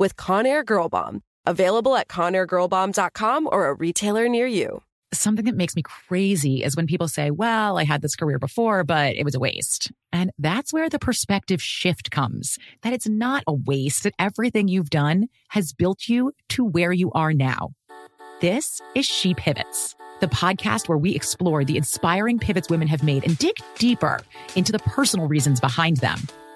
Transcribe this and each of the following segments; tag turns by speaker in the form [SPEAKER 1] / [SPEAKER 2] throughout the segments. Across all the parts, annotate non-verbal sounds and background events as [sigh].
[SPEAKER 1] with Conair Girl Bomb. Available at ConairGirlBomb.com or a retailer near you.
[SPEAKER 2] Something that makes me crazy is when people say, well, I had this career before, but it was a waste. And that's where the perspective shift comes that it's not a waste, that everything you've done has built you to where you are now. This is She Pivots, the podcast where we explore the inspiring pivots women have made and dig deeper into the personal reasons behind them.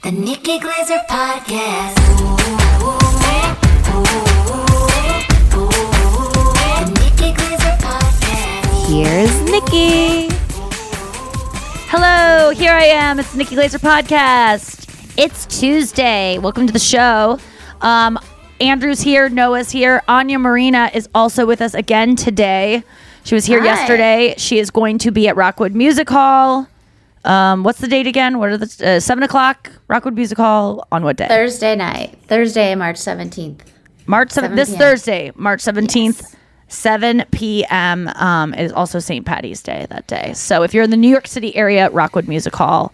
[SPEAKER 3] The Nikki Glaser Podcast. The Nikki Glaser Podcast.
[SPEAKER 4] Here's Nikki. Hello, here I am. It's the Nikki Glaser Podcast. It's Tuesday. Welcome to the show. Um, Andrew's here, Noah's here. Anya Marina is also with us again today. She was here
[SPEAKER 5] Hi.
[SPEAKER 4] yesterday. She is going to be at Rockwood Music Hall. Um, what's the date again? What are the uh, seven o'clock Rockwood Music Hall on what day?
[SPEAKER 5] Thursday night. Thursday, March 17th.
[SPEAKER 4] March 7th,
[SPEAKER 5] 7
[SPEAKER 4] this Thursday, March 17th, 7 p.m. Um, it is also St. Patty's Day that day. So if you're in the New York City area, Rockwood Music Hall,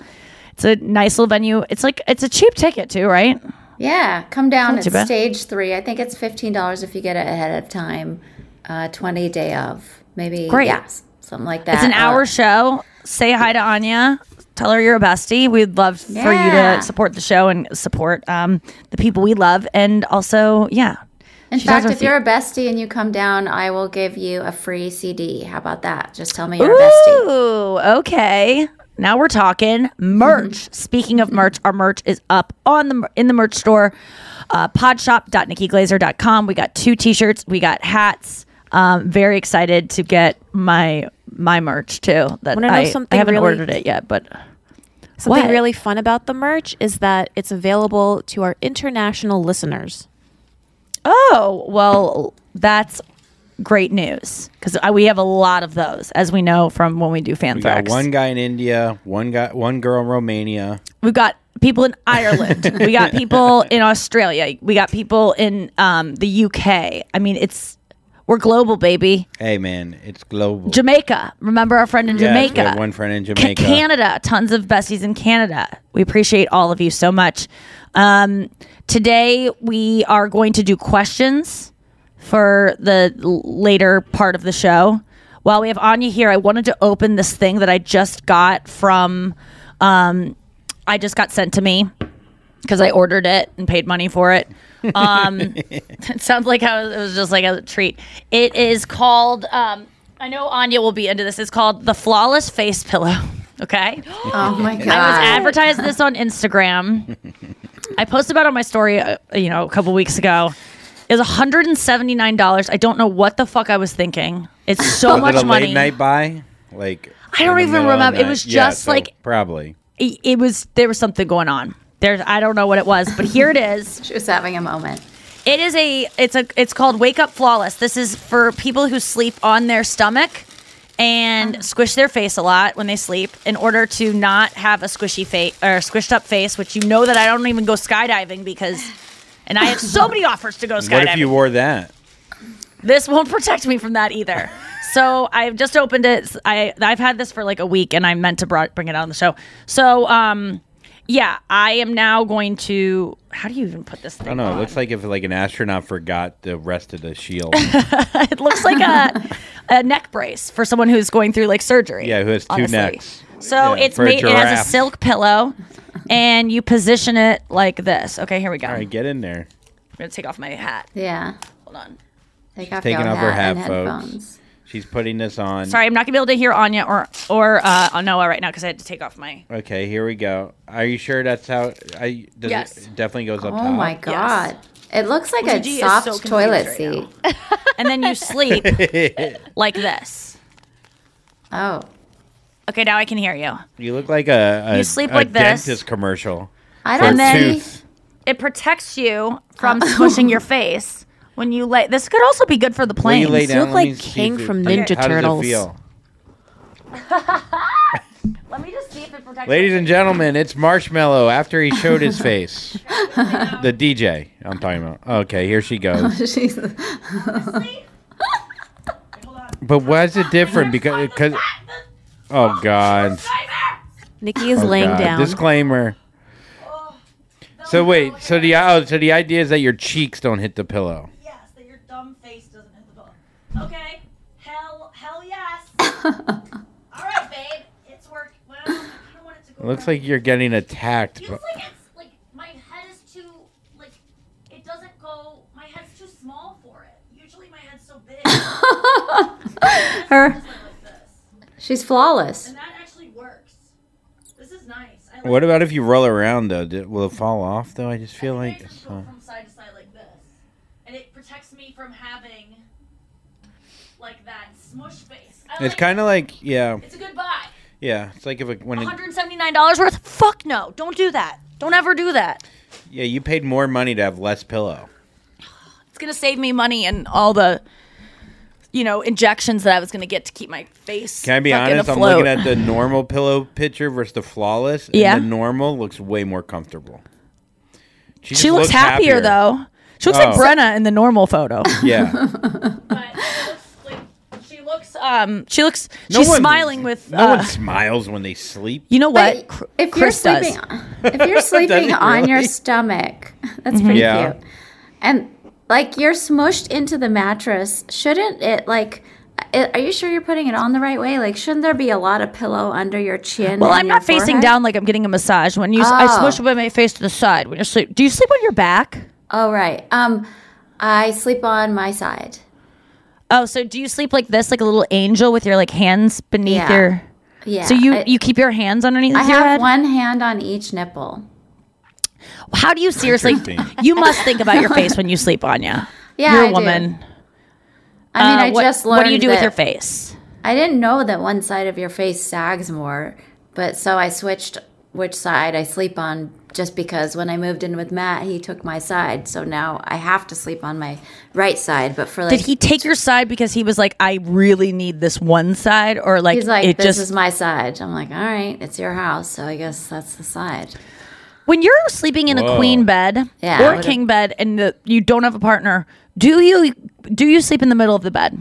[SPEAKER 4] it's a nice little venue. It's like, it's a cheap ticket too, right?
[SPEAKER 5] Yeah, come down. It's stage three. I think it's $15 if you get it ahead of time, uh, 20 day of. Maybe,
[SPEAKER 4] Great.
[SPEAKER 5] yeah, something like that.
[SPEAKER 4] It's an
[SPEAKER 5] Uh,
[SPEAKER 4] hour show. Say hi to Anya. Tell her you're a bestie. We'd love for you to support the show and support um, the people we love. And also, yeah.
[SPEAKER 5] In fact, if you're a bestie and you come down, I will give you a free CD. How about that? Just tell me you're a bestie.
[SPEAKER 4] Ooh, okay. Now we're talking merch. Speaking of merch, our merch is up on the in the merch store, uh, podshop.nikkiglaser.com. We got two t-shirts, we got hats. Um, very excited to get my my merch too. That
[SPEAKER 6] Wanna know
[SPEAKER 4] I, I haven't
[SPEAKER 6] really-
[SPEAKER 4] ordered it yet, but
[SPEAKER 6] Something
[SPEAKER 4] What?
[SPEAKER 6] really fun about the merch is that it's available to our international listeners.
[SPEAKER 4] oh well, that's great news because we have a lot of those, as we know from when we do
[SPEAKER 7] We got
[SPEAKER 4] Fanthrax.
[SPEAKER 7] one guy in India, one guy, one girl in Romania.
[SPEAKER 4] We've got people in Ireland. we got [laughs] people in Australia. We got people in um, the UK. I mean, it's we're global, baby.
[SPEAKER 7] Hey man, it's global.
[SPEAKER 4] Jamaica. Remember our friend in
[SPEAKER 7] Yes, we
[SPEAKER 4] Jamaica.
[SPEAKER 7] have one friend in
[SPEAKER 4] Ca-
[SPEAKER 7] Jamaica.
[SPEAKER 4] Canada. Tons of besties in Canada. We appreciate all of you so much. Um, today we are going to do questions for the later part of the show. While we have Anya here, I wanted to open this thing that I just got from. Um, I just got sent to me because I ordered it and paid money for it. Um, [laughs] it sounds like how it was just like a treat. It is called. Um, I know Anya will be into this. It's called the Flawless Face Pillow. [laughs] Okay. [gasps]
[SPEAKER 5] Oh my god!
[SPEAKER 4] I was
[SPEAKER 5] god.
[SPEAKER 4] advertised this on Instagram. [laughs] I posted about it on my story, uh, you know, a couple weeks ago. It was $179. I don't know what the fuck I was thinking. It's so
[SPEAKER 7] Was
[SPEAKER 4] much
[SPEAKER 7] it a
[SPEAKER 4] money.
[SPEAKER 7] late night buy? Like
[SPEAKER 4] I don't even
[SPEAKER 7] middle of the
[SPEAKER 4] remember. It
[SPEAKER 7] night?
[SPEAKER 4] was
[SPEAKER 7] Yeah,
[SPEAKER 4] just
[SPEAKER 7] so
[SPEAKER 4] like-
[SPEAKER 7] probably.
[SPEAKER 4] It, it was there was something going on. There's I don't know what it was, but here it [laughs] is.
[SPEAKER 5] She was having a moment.
[SPEAKER 4] It is a it's a it's called Wake Up Flawless. This is for people who sleep on their stomach and squish their face a lot when they sleep in order to not have a squishy face or squished up face, which you know that I don't even go skydiving because and I have so many [laughs] offers to go skydiving.
[SPEAKER 7] What if you wore that?
[SPEAKER 4] this won't protect me from that either. [laughs] So I've just opened it. I I've had this for like a week, and I meant to brought, bring it out on the show. So um, yeah, I am now going to. How do you even put this thing?
[SPEAKER 7] I don't know. It looks like if like an astronaut forgot the rest of the shield. [laughs]
[SPEAKER 4] it looks like a a neck brace for someone who's going through like surgery.
[SPEAKER 7] yeah, who has two
[SPEAKER 4] honestly.
[SPEAKER 7] necks.
[SPEAKER 4] So
[SPEAKER 7] Yeah,
[SPEAKER 4] it's made. It has a silk pillow, and you position it like this. Okay, here we go.
[SPEAKER 7] All right, get in there.
[SPEAKER 4] I'm gonna take off my hat.
[SPEAKER 5] Yeah.
[SPEAKER 4] Hold on.
[SPEAKER 5] Take off
[SPEAKER 7] Taking
[SPEAKER 5] your
[SPEAKER 7] off her
[SPEAKER 5] hat
[SPEAKER 7] hat,
[SPEAKER 5] and
[SPEAKER 7] folks.
[SPEAKER 5] Headphones.
[SPEAKER 7] She's putting this on.
[SPEAKER 4] Sorry, I'm not gonna be able to hear Anya or or uh, Noah right now because I had to take off my.
[SPEAKER 7] Okay, here we go. Are you sure that's how? I does
[SPEAKER 4] Yes.
[SPEAKER 7] it, it definitely goes up
[SPEAKER 5] Oh
[SPEAKER 7] top.
[SPEAKER 5] my god. It looks like
[SPEAKER 4] Well,
[SPEAKER 5] a soft
[SPEAKER 4] so
[SPEAKER 5] toilet
[SPEAKER 4] confused
[SPEAKER 5] seat. [laughs]
[SPEAKER 4] And then you sleep [laughs] like this.
[SPEAKER 5] Oh.
[SPEAKER 4] Okay, now I can hear you.
[SPEAKER 7] You look like a, a
[SPEAKER 4] You sleep
[SPEAKER 7] a
[SPEAKER 4] like this.
[SPEAKER 7] dentist commercial.
[SPEAKER 5] I don't
[SPEAKER 4] then-
[SPEAKER 7] tooth.
[SPEAKER 4] It protects you from [laughs] squishing your face when you lay. This could also be good for the
[SPEAKER 7] When
[SPEAKER 4] planes.
[SPEAKER 7] you lay
[SPEAKER 6] You
[SPEAKER 7] down,
[SPEAKER 6] look
[SPEAKER 7] let
[SPEAKER 6] like
[SPEAKER 7] see
[SPEAKER 6] King
[SPEAKER 7] if it-
[SPEAKER 6] from
[SPEAKER 7] okay,
[SPEAKER 6] Ninja
[SPEAKER 7] how Does it feel? [laughs]
[SPEAKER 4] Let me just see if it protects.
[SPEAKER 7] Ladies and gentlemen, it's Marshmello after he showed his [laughs] face. the DJ I'm talking about. Okay, here she goes. [laughs]
[SPEAKER 5] She's
[SPEAKER 7] But why is it different? Because, because oh god,
[SPEAKER 6] Nikki is
[SPEAKER 7] Oh,
[SPEAKER 6] laying
[SPEAKER 7] God.
[SPEAKER 6] down.
[SPEAKER 7] Disclaimer. Oh, so wait, so the oh, so the idea is that your cheeks don't hit the pillow.
[SPEAKER 4] Yes, that your dumb face doesn't hit the pillow. Okay. Hell, hell yes. [laughs] All right, babe. It's work. Well, I kind of want it to go.
[SPEAKER 7] It looks like you're getting attacked.
[SPEAKER 4] Feels
[SPEAKER 7] but-
[SPEAKER 4] like it's like my head is too like it doesn't go. My head's too small for it. Usually my head's so big. [laughs]
[SPEAKER 5] her.
[SPEAKER 4] Just like this,
[SPEAKER 5] She's flawless.
[SPEAKER 4] and that actually works. This is nice. I like
[SPEAKER 7] What about if you roll around though? Did, will it fall off though? I just feel
[SPEAKER 4] I
[SPEAKER 7] like
[SPEAKER 4] think I just
[SPEAKER 7] so-
[SPEAKER 4] go from side to side like this, and it protects me from having like that smush face. I
[SPEAKER 7] it's
[SPEAKER 4] like
[SPEAKER 7] kind of like yeah,
[SPEAKER 4] It's a good buy.
[SPEAKER 7] yeah. It's like if it, when
[SPEAKER 4] $179 worth? Fuck no. Don't do that. Don't ever do that.
[SPEAKER 7] yeah, you paid more money to have less pillow.
[SPEAKER 4] It's going to save me money and all the you know, injections that I was going to get to keep my face.
[SPEAKER 7] Can I be
[SPEAKER 4] fucking
[SPEAKER 7] honest? I'm looking at the normal pillow picture versus the flawless. and
[SPEAKER 4] Yeah.
[SPEAKER 7] the normal looks way more comfortable.
[SPEAKER 4] She
[SPEAKER 7] just
[SPEAKER 4] looks, happier, though. She looks like
[SPEAKER 7] Oh.
[SPEAKER 4] Brenna in the normal photo.
[SPEAKER 7] Yeah. [laughs]
[SPEAKER 4] she looks um she looks
[SPEAKER 7] No
[SPEAKER 4] she's
[SPEAKER 7] one-
[SPEAKER 4] smiling with
[SPEAKER 7] No
[SPEAKER 4] uh,
[SPEAKER 7] one smiles when they sleep.
[SPEAKER 4] You know what?
[SPEAKER 5] But if
[SPEAKER 4] Chris
[SPEAKER 5] you're
[SPEAKER 4] does.
[SPEAKER 5] sleeping, if you're [laughs] sleeping
[SPEAKER 7] Does he
[SPEAKER 5] on your stomach, that's
[SPEAKER 4] Mm-hmm.
[SPEAKER 5] pretty
[SPEAKER 7] Yeah.
[SPEAKER 5] cute. And like you're smushed into the mattress, shouldn't it like? i- Are you sure you're putting it on the right way? Like, shouldn't there be a lot of pillow under your chin?
[SPEAKER 4] Well, I'm
[SPEAKER 5] your
[SPEAKER 4] not facing down like I'm getting a massage. When you, s I
[SPEAKER 5] Oh.
[SPEAKER 4] smush my face to the side when you sleep. Do you sleep on your back?
[SPEAKER 5] Oh right. Um, I sleep on my side.
[SPEAKER 4] Oh, so do you sleep like this, like a little angel with your like hands beneath
[SPEAKER 5] Yeah.
[SPEAKER 4] your?
[SPEAKER 5] Yeah.
[SPEAKER 4] So you
[SPEAKER 5] I-
[SPEAKER 4] you keep your hands underneath the head?
[SPEAKER 5] I
[SPEAKER 4] your
[SPEAKER 5] have
[SPEAKER 4] head.
[SPEAKER 5] one hand on each nipple.
[SPEAKER 4] How do you seriously? [laughs] You must think about your face when you sleep, Anya. [laughs]
[SPEAKER 5] Yeah,
[SPEAKER 4] You're
[SPEAKER 5] I
[SPEAKER 4] a
[SPEAKER 5] do.
[SPEAKER 4] woman.
[SPEAKER 5] I mean,
[SPEAKER 4] Uh,
[SPEAKER 5] I
[SPEAKER 4] what-
[SPEAKER 5] just learned.
[SPEAKER 4] What do you do with your face?
[SPEAKER 5] I didn't know that one side of your face sags more, but so I switched which side I sleep on just because when I moved in with Matt, he took my side. So now I have to sleep on my right side. But for like,
[SPEAKER 4] Did he take your side because he was like, I really need this one side, or like,
[SPEAKER 5] he's like,
[SPEAKER 4] it
[SPEAKER 5] this
[SPEAKER 4] just
[SPEAKER 5] is my side. I'm like, all right, it's your house. So I guess that's the side.
[SPEAKER 4] when you're sleeping in a queen bed
[SPEAKER 5] Yeah,
[SPEAKER 4] or a king bed and the, you don't have a partner, do you do you sleep in the middle of the bed?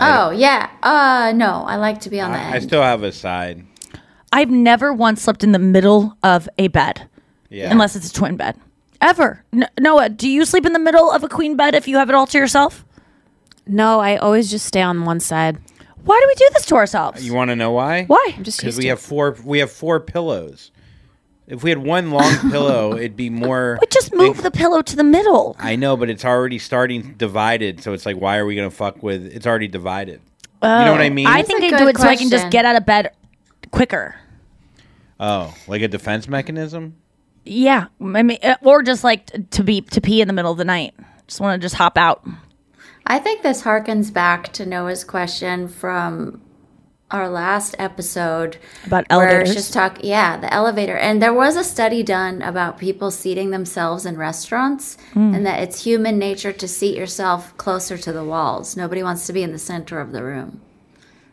[SPEAKER 5] oh, yeah. Uh, no, I like to be on the end.
[SPEAKER 7] I still have a side.
[SPEAKER 4] I've never once slept in the middle of a bed,
[SPEAKER 7] Yeah.
[SPEAKER 4] unless it's a twin bed. Ever, N- Noah? Do you sleep in the middle of a queen bed if you have it all to yourself?
[SPEAKER 6] No, I always just stay on one side.
[SPEAKER 4] Why do we do this to ourselves?
[SPEAKER 7] You want to know why?
[SPEAKER 4] Why?
[SPEAKER 6] I'm just
[SPEAKER 7] Because we
[SPEAKER 6] to
[SPEAKER 7] have four. We have four pillows. If we had one long [laughs] pillow, it'd be more.
[SPEAKER 4] But just move the pillow to the middle.
[SPEAKER 7] I know, but it's already starting divided. So it's like, why are we gonna fuck with? It's already divided. you know oh. what I mean?
[SPEAKER 4] I think I do it so I can just get out of bed quicker.
[SPEAKER 7] Oh, like a defense mechanism.
[SPEAKER 4] Yeah, I mean, uh, or just like to be to pee in the middle of the night. Just want to just hop out.
[SPEAKER 5] I think this harkens back to Noah's question from our last episode
[SPEAKER 4] About
[SPEAKER 5] where
[SPEAKER 4] elevators?
[SPEAKER 5] she's talk yeah the elevator and there was a study done about people seating themselves in restaurants
[SPEAKER 4] Hmm.
[SPEAKER 5] and that it's human nature to seat yourself closer to the walls nobody wants to be in the center of the room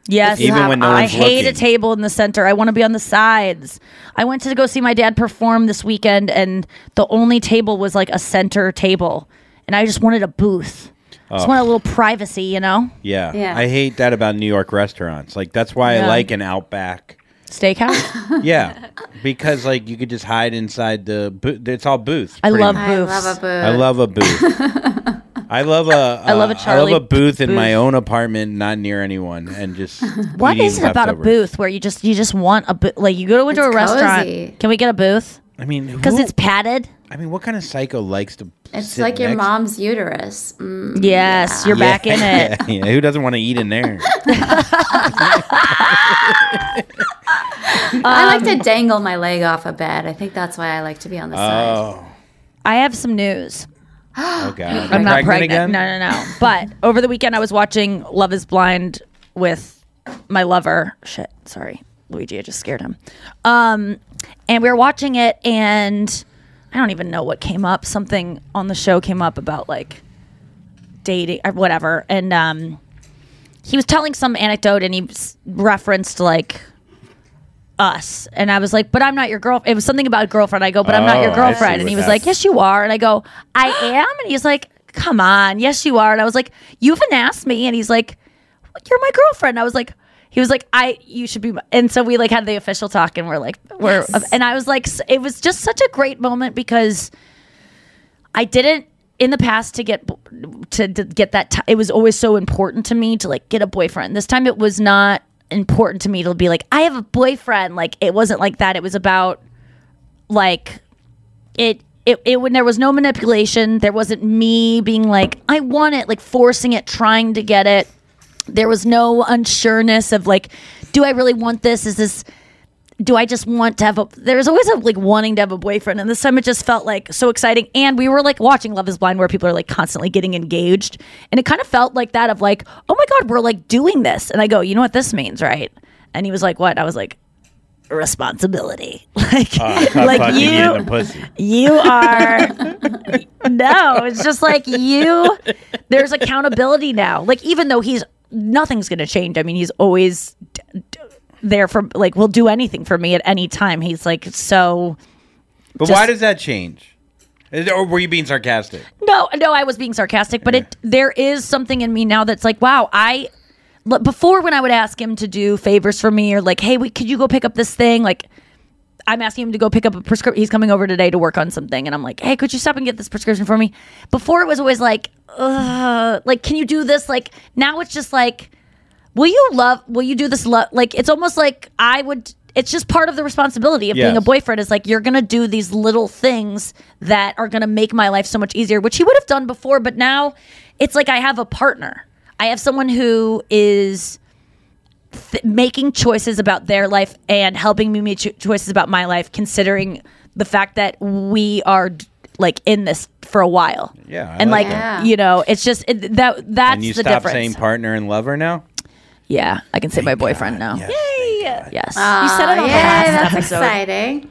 [SPEAKER 4] Yes,
[SPEAKER 5] If you have
[SPEAKER 4] I
[SPEAKER 5] one's
[SPEAKER 4] hate a table in the center. I want to be on the sides. I went to go see my dad perform this weekend, and the only table was like a center table, and I just wanted a booth. Just
[SPEAKER 7] Oh.
[SPEAKER 4] wanted a little privacy, you know.
[SPEAKER 7] Yeah.
[SPEAKER 4] Yeah.
[SPEAKER 7] I hate that about New York restaurants. Like that's why
[SPEAKER 4] Yeah.
[SPEAKER 7] I like an Outback.
[SPEAKER 4] Steakhouse. [laughs]
[SPEAKER 7] yeah, because like you could just hide inside the booth. It's all booths.
[SPEAKER 4] I
[SPEAKER 7] pretty
[SPEAKER 4] love
[SPEAKER 7] much.
[SPEAKER 5] I love a booth
[SPEAKER 7] I love a booth. [laughs] I love a.
[SPEAKER 4] I love a
[SPEAKER 7] uh,
[SPEAKER 4] Charlie
[SPEAKER 7] I love a booth in my own apartment, not near anyone, and just.
[SPEAKER 4] what is [laughs]
[SPEAKER 7] eating
[SPEAKER 4] is it about a
[SPEAKER 7] leftovers.
[SPEAKER 4] booth where you just you just want a booth? Like you go into a
[SPEAKER 5] It's
[SPEAKER 4] restaurant.
[SPEAKER 5] cozy.
[SPEAKER 4] Can we get a booth?
[SPEAKER 7] I mean,
[SPEAKER 4] Because
[SPEAKER 7] who-
[SPEAKER 4] it's padded.
[SPEAKER 7] I mean, what kind of psycho likes to?
[SPEAKER 5] it's
[SPEAKER 7] sit
[SPEAKER 5] like your
[SPEAKER 7] next-
[SPEAKER 5] mom's uterus Mm,
[SPEAKER 4] Yes,
[SPEAKER 5] yeah.
[SPEAKER 4] you're back in it.
[SPEAKER 7] Yeah, yeah, who doesn't want to eat in there?
[SPEAKER 5] I like to dangle my leg off a bed I think that's why I like to be on the side
[SPEAKER 7] Oh,
[SPEAKER 4] I have some news. [gasps]
[SPEAKER 7] oh God!
[SPEAKER 4] I'm not
[SPEAKER 7] Pregnant
[SPEAKER 4] pregnant.
[SPEAKER 7] again?
[SPEAKER 4] No, no, no. But over the weekend, I was watching Love Is Blind with my lover. Shit, sorry, Luigi. I just scared him. Um, and we were watching it, and I don't even know what came up. Something on the show came up about like dating or whatever, and um, he was telling some anecdote, and he referenced like us. And i was like but i'm not your girl it was something about girlfriend. I go but i'm not your
[SPEAKER 7] Oh, I see
[SPEAKER 4] girlfriend. And
[SPEAKER 7] what
[SPEAKER 4] he was like yes you are. And i go i [gasps] am? And he's like come on. Yes you are. And i was like you haven't asked me. And he's like you're my girlfriend. I was like he was like i you should be my, and so we like had the official talk and we're like we're and i was like s- it was just such a great moment because i didn't in the past to get to, to get that ti it was always so important to me to like get a boyfriend. This time it was not important to me to be like i have a boyfriend. Like it wasn't like that. It was about like it it, it when there was no manipulation. There wasn't me being like i want it like forcing it trying to get it. There was no unsureness of like do i really want this? Is this do I just want to have a? There's always a like wanting to have a boyfriend, and this time it just felt like so exciting. And we were like watching Love Is Blind, where people are like constantly getting engaged, and it kind of felt like that of like, oh my god, we're like doing this. And I go, you know what this means, right? And he was like, what? I was like, responsibility. [laughs] Like,
[SPEAKER 7] oh, thought
[SPEAKER 4] like you,
[SPEAKER 7] eating the pussy.
[SPEAKER 4] you are. [laughs] no, it's just like you. There's accountability now. Like even though he's nothing's going to change. I mean, he's always d- there for like will do anything for me at any time. He's like so.
[SPEAKER 7] But
[SPEAKER 4] Just-
[SPEAKER 7] why does that change? Is- Or were you being sarcastic?
[SPEAKER 4] No, no, I was being sarcastic, but it there is something in me now that's like, wow, I before when I would ask him to do favors for me or like, hey, we, could you go pick up this thing? Like, I'm asking him to go pick up a prescription. He's coming over today to work on something, and I'm like, hey, could you stop and get this prescription for me? Before it was always like, Ugh, like, can you do this? Like now it's just like, will you love? Will you do this? Love? Like it's almost like I would. It's just part of the responsibility of being a boyfriend. Is like you're gonna do these little things that are gonna make my life so much easier, which he would have done before, but now it's like I have a partner. I have someone who is th- making choices about their life and helping me make cho- choices about my life, considering the fact that we are d- like in this for a while.
[SPEAKER 7] Yeah, I
[SPEAKER 4] and
[SPEAKER 7] like
[SPEAKER 4] like
[SPEAKER 7] that.
[SPEAKER 4] you know, it's just it, that that's
[SPEAKER 7] and you
[SPEAKER 4] the
[SPEAKER 7] stop
[SPEAKER 4] difference.
[SPEAKER 7] saying partner and lover now?
[SPEAKER 4] Yeah, I can say my boyfriend now.
[SPEAKER 7] Yes,
[SPEAKER 4] Yay! Yes, ah,
[SPEAKER 5] you
[SPEAKER 6] said it on the last
[SPEAKER 5] that's
[SPEAKER 6] episode.
[SPEAKER 5] exciting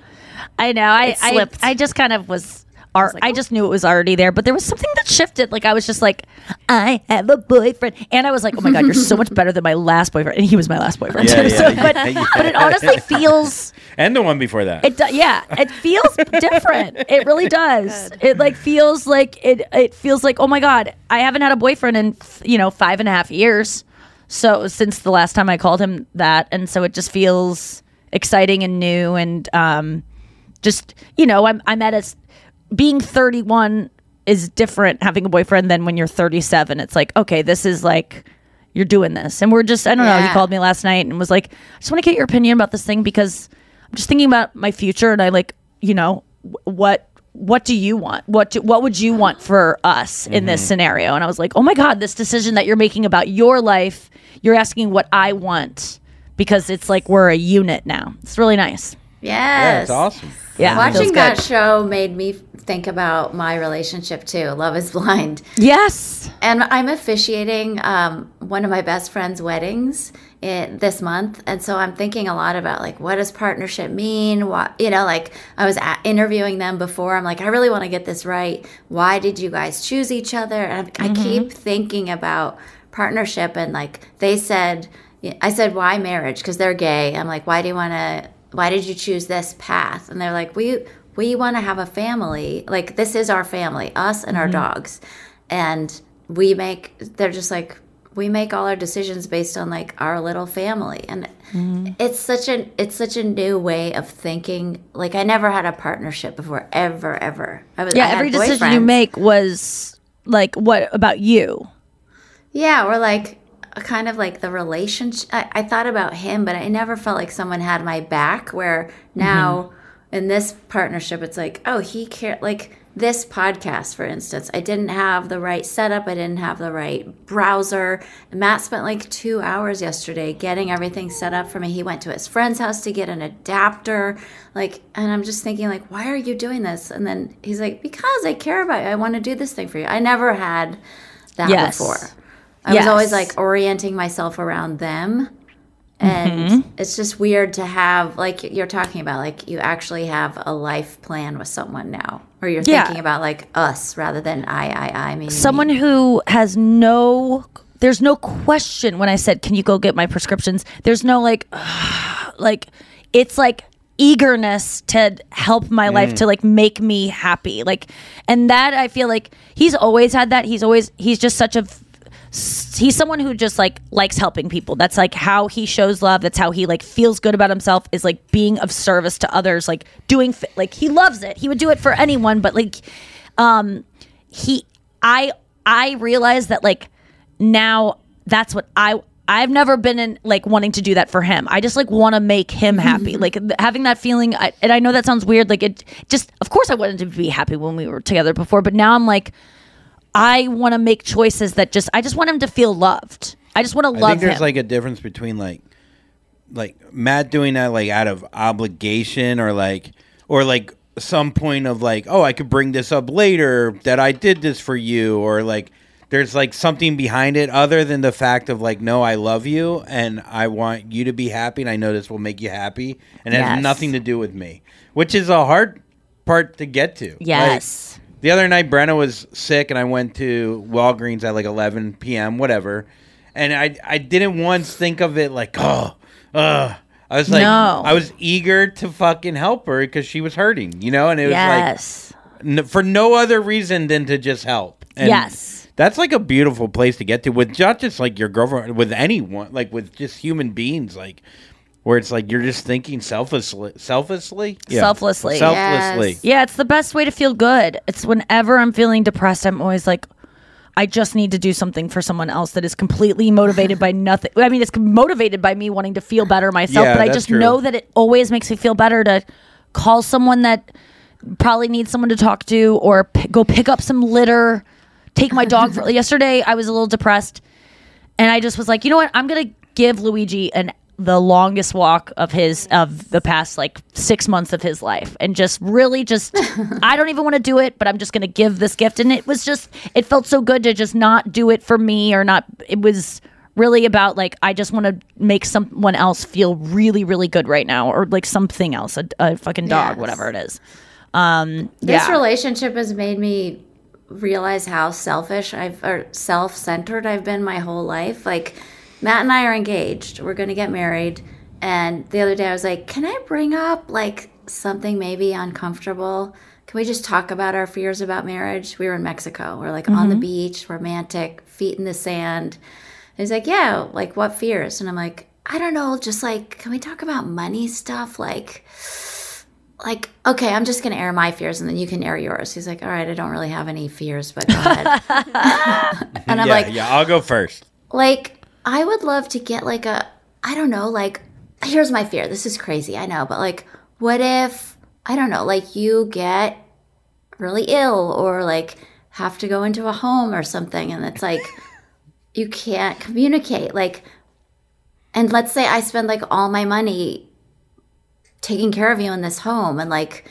[SPEAKER 4] I know. I
[SPEAKER 6] It
[SPEAKER 4] I,
[SPEAKER 6] slipped.
[SPEAKER 4] I just kind of was. Ar- I, oh. just knew it was already there, but there was something that shifted. Like I was just like, I have a boyfriend, and I was like, oh my god, you're so much better than my last boyfriend, and he was my last boyfriend
[SPEAKER 7] Yeah,
[SPEAKER 4] too.
[SPEAKER 7] yeah,
[SPEAKER 4] so,
[SPEAKER 7] yeah,
[SPEAKER 4] but
[SPEAKER 7] yeah.
[SPEAKER 4] but it honestly [laughs] feels
[SPEAKER 7] And the one before that.
[SPEAKER 4] It do, yeah, it feels different. It really does. It like feels like it. It feels like oh my god, I haven't had a boyfriend in you know five and a half years. So since the last time I called him that, and so it just feels exciting and new, and um, just you know, I'm I'm at a being 31 is different having a boyfriend than when you're 37. It's like okay, this is like you're doing this, and we're just I don't know. He called me last night and was like, I just want to get your opinion about this thing because I'm just thinking about my future, and I like you know, what what do you want? What do, what would you want for us in this
[SPEAKER 7] Mm-hmm.
[SPEAKER 4] scenario? And I was like, "Oh my god, this decision that you're making about your life, you're asking what I want because it's like we're a unit now. It's really nice."
[SPEAKER 7] Yeah,
[SPEAKER 5] Yes.
[SPEAKER 7] it's awesome.
[SPEAKER 4] Yeah.
[SPEAKER 5] Watching that
[SPEAKER 4] good.
[SPEAKER 5] show made me think about my relationship too. Love is Blind.
[SPEAKER 4] Yes.
[SPEAKER 5] And I'm officiating um, one of my best friend's weddings in, this month, and so I'm thinking a lot about like what does partnership mean? What you know, like I was a interviewing them before. I'm like, I really want to get this right. Why did you guys choose each other? And I, I keep thinking about partnership, and like they said, I said, why marriage? Because they're gay. I'm like, why do you want to? Why did you choose this path? And they're like, we we want to have a family. Like this is our family, us and our mm-hmm. dogs, and we make. They're just like we make all our decisions based on like our little family, and mm-hmm. it's such a it's such a new way of thinking. Like I never had a partnership before, ever, ever. I was
[SPEAKER 4] Yeah,
[SPEAKER 5] had
[SPEAKER 4] every decision you make was like what about you?
[SPEAKER 5] Yeah, or like a kind of like the relationship. I, I thought about him, but I never felt like someone had my back. Where mm-hmm. now in this partnership, it's like, oh, he cared. Like this podcast, for instance, I didn't have the right setup. I didn't have the right browser. Matt spent like two hours yesterday getting everything set up for me. He went to his friend's house to get an adapter. Like, and I'm just thinking, like, why are you doing this? And then he's like, because I care about you. I want to do this thing for you. I never had that
[SPEAKER 4] Yes.
[SPEAKER 5] before. I was always like orienting myself around them. And
[SPEAKER 4] Mm-hmm.
[SPEAKER 5] it's just weird to have, like you're talking about, like you actually have a life plan with someone now, or you're
[SPEAKER 4] Yeah.
[SPEAKER 5] thinking about like us rather than I, I, I. mean
[SPEAKER 4] someone
[SPEAKER 5] me.
[SPEAKER 4] who has no there's no question when i said can you go get my prescriptions there's no like [sighs] like it's like eagerness to help my life to like make me happy like and that i feel like he's always had that he's always he's just such a he's someone who just like likes helping people. That's like how he shows love. That's how he like feels good about himself is like being of service to others like doing fi- like he loves it. He would do it for anyone but like um he i i realize that like now that's what i i've never been in like wanting to do that for him. I just like want to make him happy. Like th- having that feeling I, and i know that sounds weird like it just of course i wanted to be happy when we were together before but now i'm like i want to make choices that just i just want him to feel loved. I just want to love him.
[SPEAKER 7] I think there's
[SPEAKER 4] him.
[SPEAKER 7] like a difference between like like Matt doing that like out of obligation or like or like some point of like oh I could bring this up later that I did this for you or like there's like something behind it other than the fact of like no I love you and I want you to be happy and I know this will make you happy and it has nothing to do with me which is a hard part to get to. Like,
[SPEAKER 4] yes
[SPEAKER 7] the other night, Brenna was sick, and I went to Walgreens at like 11 p.m., whatever. And I, I didn't once think of it like, oh, uh. I was like,
[SPEAKER 4] No.
[SPEAKER 7] I was eager to fucking help her because she was hurting, you know? And it was
[SPEAKER 4] yes
[SPEAKER 7] like, n- for no other reason than to just help. And
[SPEAKER 4] yes
[SPEAKER 7] That's like a beautiful place to get to with not just like your girlfriend, with anyone, like with just human beings, like where it's like you're just thinking selflessly, selflessly,
[SPEAKER 4] Selflessly.
[SPEAKER 7] selflessly.
[SPEAKER 5] Yes.
[SPEAKER 4] Yeah, it's the best way to feel good. It's whenever I'm feeling depressed, I'm always like, I just need to do something for someone else that is completely motivated by [laughs] nothing. I mean, it's motivated by me wanting to feel better myself,
[SPEAKER 7] Yeah,
[SPEAKER 4] but I just
[SPEAKER 7] true.
[SPEAKER 4] know that it always makes me feel better to call someone that probably needs someone to talk to or p- go pick up some litter, take my dog for. [laughs] Yesterday, I was a little depressed and I just was like, you know what? I'm gonna give Luigi an the longest walk of his of the past like six months of his life, and just really just [laughs] I don't even want to do it, but I'm just gonna give this gift, and it was just it felt so good to just not do it for me or not. It was really about like I just want to make someone else feel really really good right now, or like something else, a, a fucking dog,
[SPEAKER 5] Yes.
[SPEAKER 4] whatever it is. Um,
[SPEAKER 5] This
[SPEAKER 4] yeah.
[SPEAKER 5] relationship has made me realize how selfish I've or self-centered I've been my whole life. Like Matt and I are engaged. We're going to get married. And the other day I was like, "Can I bring up like something maybe uncomfortable? Can we just talk about our fears about marriage?" We were in Mexico. We're like on the mm-hmm. beach, romantic, feet in the sand. And he's like, "Yeah, like what fears?" And I'm like, "I don't know, just like can we talk about money stuff like like, okay, I'm just going to air my fears and then you can air yours. He's like, all right, I don't really have any fears, but go ahead. [laughs] [laughs] and I'm
[SPEAKER 7] yeah,
[SPEAKER 5] like,
[SPEAKER 7] yeah, I'll go first.
[SPEAKER 5] like, I would love to get like a, I don't know, like, here's my fear. This is crazy, I know, but like, what if I don't know, like you get really ill or like have to go into a home or something and it's like [laughs] you can't communicate like and let's say I spend like all my money taking care of you in this home and like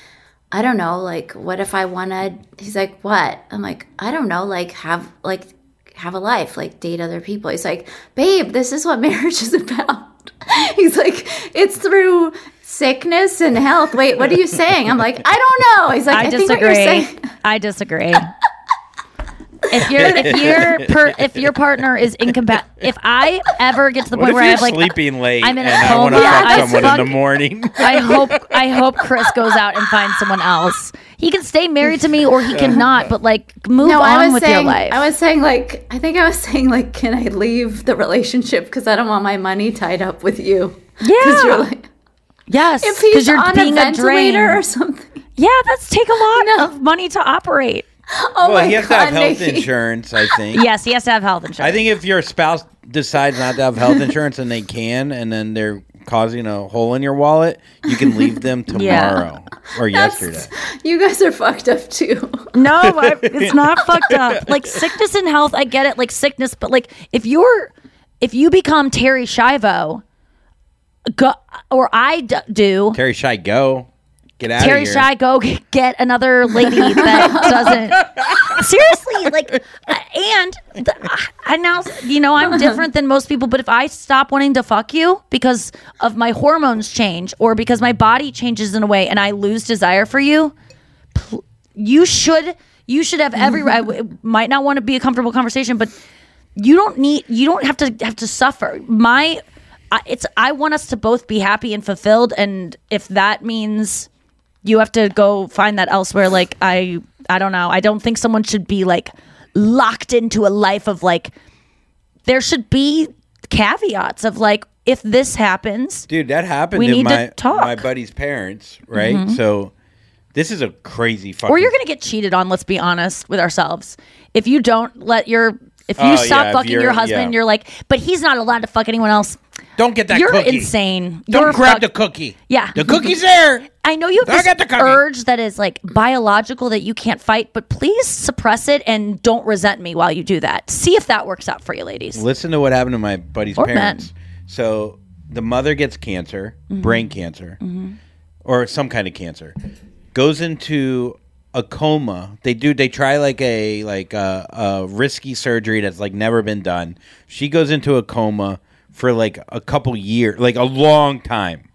[SPEAKER 5] I don't know, like what if I wanted he's like, What? I'm like, I don't know, like have like have a life, like date other people. He's like, Babe, this is what [laughs] marriage is about. [laughs] He's like, It's through sickness and health. Wait, what are you saying? I'm like, I don't know. He's like, I,
[SPEAKER 4] I
[SPEAKER 5] think what you're
[SPEAKER 4] disagree.
[SPEAKER 5] saying.
[SPEAKER 4] I disagree. if your if your per, if your partner is incompatible, if I ever get to the
[SPEAKER 7] What
[SPEAKER 4] point where I
[SPEAKER 7] you're
[SPEAKER 4] have like
[SPEAKER 7] sleeping late
[SPEAKER 4] I'm in
[SPEAKER 7] and
[SPEAKER 4] a
[SPEAKER 7] I want to
[SPEAKER 4] coma,
[SPEAKER 7] fuck
[SPEAKER 4] I
[SPEAKER 7] someone in the morning?
[SPEAKER 4] I hope I hope Chris goes out and finds someone else. He can stay married to me or he [laughs] cannot, but like move
[SPEAKER 5] no,
[SPEAKER 4] on
[SPEAKER 5] I was
[SPEAKER 4] with
[SPEAKER 5] saying,
[SPEAKER 4] your life.
[SPEAKER 5] I was saying like, I think I was saying like, can I leave the relationship because I don't want my money tied up with you?
[SPEAKER 4] Yeah.
[SPEAKER 5] you're like,
[SPEAKER 4] yes,
[SPEAKER 5] if he's
[SPEAKER 4] you're
[SPEAKER 5] on
[SPEAKER 4] being
[SPEAKER 5] a
[SPEAKER 4] a
[SPEAKER 5] ventilator
[SPEAKER 4] drain.
[SPEAKER 5] or something.
[SPEAKER 4] yeah, that's take a lot of money to operate. [laughs]
[SPEAKER 5] Oh
[SPEAKER 7] well,
[SPEAKER 5] my
[SPEAKER 7] he has to
[SPEAKER 5] God,
[SPEAKER 7] have health
[SPEAKER 5] Nikki.
[SPEAKER 7] insurance, I [laughs] think.
[SPEAKER 4] Yes, he has to have health insurance.
[SPEAKER 7] I think if your spouse decides not to have health insurance and they can, and then they're causing a hole in your wallet, you can leave them [laughs]
[SPEAKER 4] Yeah.
[SPEAKER 7] tomorrow or yesterday.
[SPEAKER 5] You guys are fucked up too.
[SPEAKER 4] No, I, [laughs] it's not fucked up. Like sickness and health, I get it. Like sickness, but like if you're, if you become Terri Schiavo, go or I d- do.
[SPEAKER 7] Terry Shy, go. Get out
[SPEAKER 4] Terry
[SPEAKER 7] of here.
[SPEAKER 4] Shy, go [laughs] get another lady that [laughs] doesn't. Seriously, like, uh, and the, I now, you know, I'm different than most people. But if I stop wanting to fuck you because of my hormones change or because my body changes in a way and I lose desire for you, pl- you should, you should have every. I w- it might not want to be a comfortable conversation, but you don't need, you don't have to have to suffer. My, I, it's. I want us to both be happy and fulfilled, and if that means you have to go find that elsewhere like i i don't know i don't think someone should be like locked into a life of like there should be caveats of like if this happens
[SPEAKER 7] Dude, that happened
[SPEAKER 4] We
[SPEAKER 7] to
[SPEAKER 4] need to
[SPEAKER 7] my
[SPEAKER 4] talk.
[SPEAKER 7] my buddy's parents, right?
[SPEAKER 4] Mhm.
[SPEAKER 7] So this is a crazy fucking
[SPEAKER 4] or you're gonna get cheated on let's be honest with ourselves if you don't let your if you
[SPEAKER 7] Oh,
[SPEAKER 4] stop
[SPEAKER 7] yeah,
[SPEAKER 4] fucking your husband
[SPEAKER 7] yeah.
[SPEAKER 4] you're like but he's not allowed to fuck anyone else
[SPEAKER 7] Don't get that
[SPEAKER 4] you're
[SPEAKER 7] cookie.
[SPEAKER 4] insane
[SPEAKER 7] Don't
[SPEAKER 4] You're
[SPEAKER 7] grab
[SPEAKER 4] fuck-
[SPEAKER 7] the cookie.
[SPEAKER 4] Yeah.
[SPEAKER 7] The cookie's there.
[SPEAKER 4] I know you have
[SPEAKER 7] I
[SPEAKER 4] this
[SPEAKER 7] got the cookie.
[SPEAKER 4] urge that is like biological that you can't fight, but please suppress it and don't resent me while you do that. See if that works out for you, ladies.
[SPEAKER 7] Listen to what happened to my buddy's
[SPEAKER 4] Or men.
[SPEAKER 7] parents. So the mother gets cancer,
[SPEAKER 4] Mhm.
[SPEAKER 7] brain cancer,
[SPEAKER 4] Mhm.
[SPEAKER 7] or some kind of cancer, goes into a coma. They do. They try like a like a, a risky surgery that's like never been done. She goes into a coma for like a couple years, like a long time.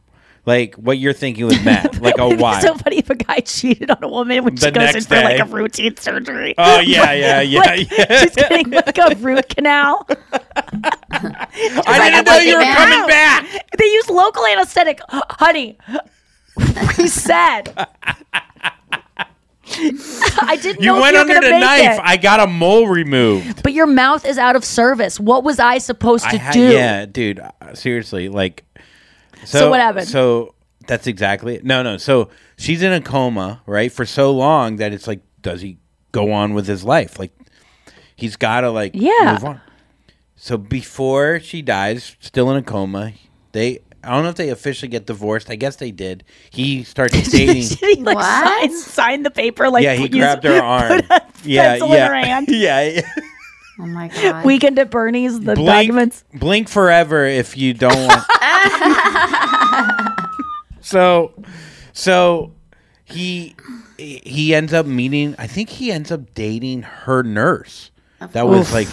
[SPEAKER 7] Like what you're thinking with Matt, [laughs] like a [laughs] while.
[SPEAKER 4] so funny if a guy cheated on a woman when she
[SPEAKER 7] The
[SPEAKER 4] goes in
[SPEAKER 7] next
[SPEAKER 4] for like
[SPEAKER 7] day.
[SPEAKER 4] a routine surgery.
[SPEAKER 7] Oh, yeah, yeah, yeah, [laughs]
[SPEAKER 4] Like,
[SPEAKER 7] yeah.
[SPEAKER 4] She's getting like a root canal.
[SPEAKER 7] I didn't know you were coming back.
[SPEAKER 4] They use local anesthetic, honey. We said. [laughs] I didn't
[SPEAKER 7] You
[SPEAKER 4] know
[SPEAKER 7] went
[SPEAKER 4] you
[SPEAKER 7] under the knife.
[SPEAKER 4] it.
[SPEAKER 7] I got a mole removed.
[SPEAKER 4] But your mouth is out of service. What was I supposed to
[SPEAKER 7] I ha-
[SPEAKER 4] do?
[SPEAKER 7] Yeah, dude. uh, Seriously, like.
[SPEAKER 4] So what happened?
[SPEAKER 7] So that's exactly it. No, no. So she's in a coma, right, for so long that it's like, does he go on with his life? Like, he's got to like
[SPEAKER 4] Yeah.
[SPEAKER 7] move on. So before she dies, still in a coma, they. I don't know if they officially get divorced. I guess they did. He [laughs] starts dating.
[SPEAKER 4] Did he like sign, sign the paper? Like
[SPEAKER 7] yeah, he
[SPEAKER 4] use-
[SPEAKER 7] grabbed her arm.
[SPEAKER 4] put a
[SPEAKER 7] yeah, yeah,
[SPEAKER 4] in her hand.
[SPEAKER 7] yeah. [laughs] [laughs]
[SPEAKER 5] Oh my god.
[SPEAKER 4] Weekend at Bernie's, the
[SPEAKER 7] blink,
[SPEAKER 4] documents.
[SPEAKER 7] blink forever if you don't want. so, so he he ends up meeting. I think he ends up dating her nurse. That was
[SPEAKER 4] Oof.
[SPEAKER 7] like.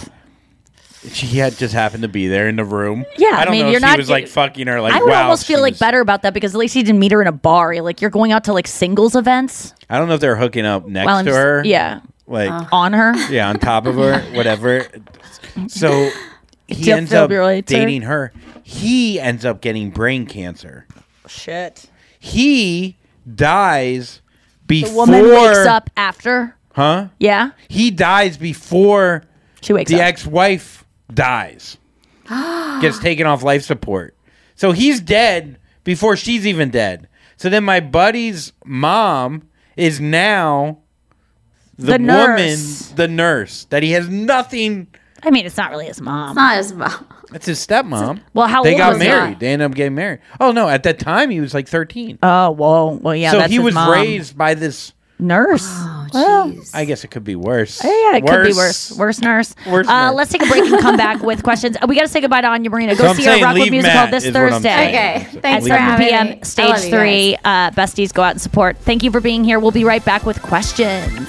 [SPEAKER 7] She had just happened to be there in the room.
[SPEAKER 4] Yeah,
[SPEAKER 7] I don't
[SPEAKER 4] mean,
[SPEAKER 7] know
[SPEAKER 4] you're
[SPEAKER 7] if she
[SPEAKER 4] not
[SPEAKER 7] was like fucking her. Like,
[SPEAKER 4] I would
[SPEAKER 7] wow,
[SPEAKER 4] almost feel
[SPEAKER 7] she
[SPEAKER 4] like
[SPEAKER 7] was-
[SPEAKER 4] better about that because at least he didn't meet her in a bar. Like you're going out to like singles events.
[SPEAKER 7] I don't know if they're hooking up next
[SPEAKER 4] While I'm
[SPEAKER 7] to
[SPEAKER 4] s-
[SPEAKER 7] her.
[SPEAKER 4] yeah.
[SPEAKER 7] like uh-huh.
[SPEAKER 4] on her.
[SPEAKER 7] Yeah, on top of her, [laughs] whatever. So [laughs] he ends up
[SPEAKER 4] defibrillator.
[SPEAKER 7] dating her. He ends up getting brain cancer.
[SPEAKER 4] Shit.
[SPEAKER 7] He dies
[SPEAKER 4] The
[SPEAKER 7] before
[SPEAKER 4] woman wakes up after.
[SPEAKER 7] Huh?
[SPEAKER 4] Yeah.
[SPEAKER 7] He dies before
[SPEAKER 4] she wakes up.
[SPEAKER 7] the
[SPEAKER 4] up.
[SPEAKER 7] ex-wife dies. [gasps] Gets taken off life support. So he's dead before she's even dead. So then my buddy's mom is now the,
[SPEAKER 4] The
[SPEAKER 7] woman,
[SPEAKER 4] nurse.
[SPEAKER 7] the nurse that he has nothing
[SPEAKER 4] I mean, it's not really his mom.
[SPEAKER 5] It's not his mom.
[SPEAKER 7] That's his stepmom.
[SPEAKER 4] Well, how
[SPEAKER 7] they
[SPEAKER 4] old
[SPEAKER 7] got
[SPEAKER 4] was he?
[SPEAKER 7] married. They ended up getting married. Oh no, at that time he was like thirteen.
[SPEAKER 4] Oh, whoa. Well, yeah.
[SPEAKER 7] so
[SPEAKER 4] that's
[SPEAKER 7] he
[SPEAKER 4] his
[SPEAKER 7] was
[SPEAKER 4] mom.
[SPEAKER 7] raised by this
[SPEAKER 4] nurse. [gasps] [gasps]
[SPEAKER 5] Oh,
[SPEAKER 4] well,
[SPEAKER 7] I guess it could be worse.
[SPEAKER 4] yeah, it could be worse. Worse nurse.
[SPEAKER 7] Worse
[SPEAKER 4] uh,
[SPEAKER 7] nurse.
[SPEAKER 4] let's take a break and come back with questions. We got to say goodbye to Anya Marina. Go
[SPEAKER 7] So
[SPEAKER 4] see her at
[SPEAKER 7] saying
[SPEAKER 4] Rockwood
[SPEAKER 7] leave
[SPEAKER 4] Musical
[SPEAKER 7] Matt
[SPEAKER 4] this
[SPEAKER 7] is what I'm
[SPEAKER 4] Thursday.
[SPEAKER 7] saying.
[SPEAKER 5] Okay,
[SPEAKER 4] At
[SPEAKER 5] thanks for
[SPEAKER 4] 7
[SPEAKER 5] having
[SPEAKER 4] p.m.
[SPEAKER 5] me.
[SPEAKER 4] Stage
[SPEAKER 5] love you guys.
[SPEAKER 4] three. Uh, besties, go out and support. Thank you for being here. We'll be right back with questions.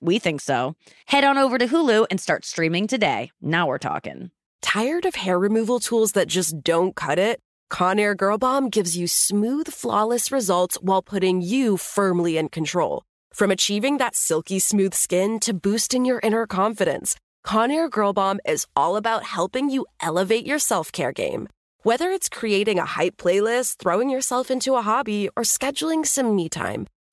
[SPEAKER 8] We think so. Head on over to Hulu and start streaming today. Now we're talking.
[SPEAKER 1] Tired of hair removal tools that just don't cut it? Conair Girl Bomb gives you smooth, flawless results while putting you firmly in control. From achieving that silky smooth skin to boosting your inner confidence, Conair Girl Bomb is all about helping you elevate your self care game. Whether it's creating a hype playlist, throwing yourself into a hobby, or scheduling some me time,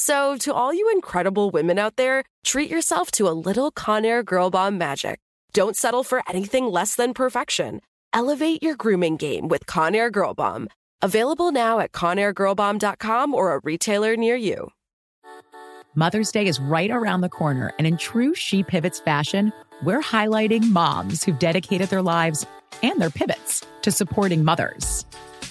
[SPEAKER 1] So, to all you incredible women out there, treat yourself to a little Conair Girl Bomb magic. Don't settle for anything less than perfection. Elevate your grooming game with Conair Girl Bomb. Available now at ConairGirlBomb.com or a retailer near you.
[SPEAKER 2] Mother's Day is right around the corner, and in true She Pivots fashion, we're highlighting moms who've dedicated their lives and their pivots to supporting mothers.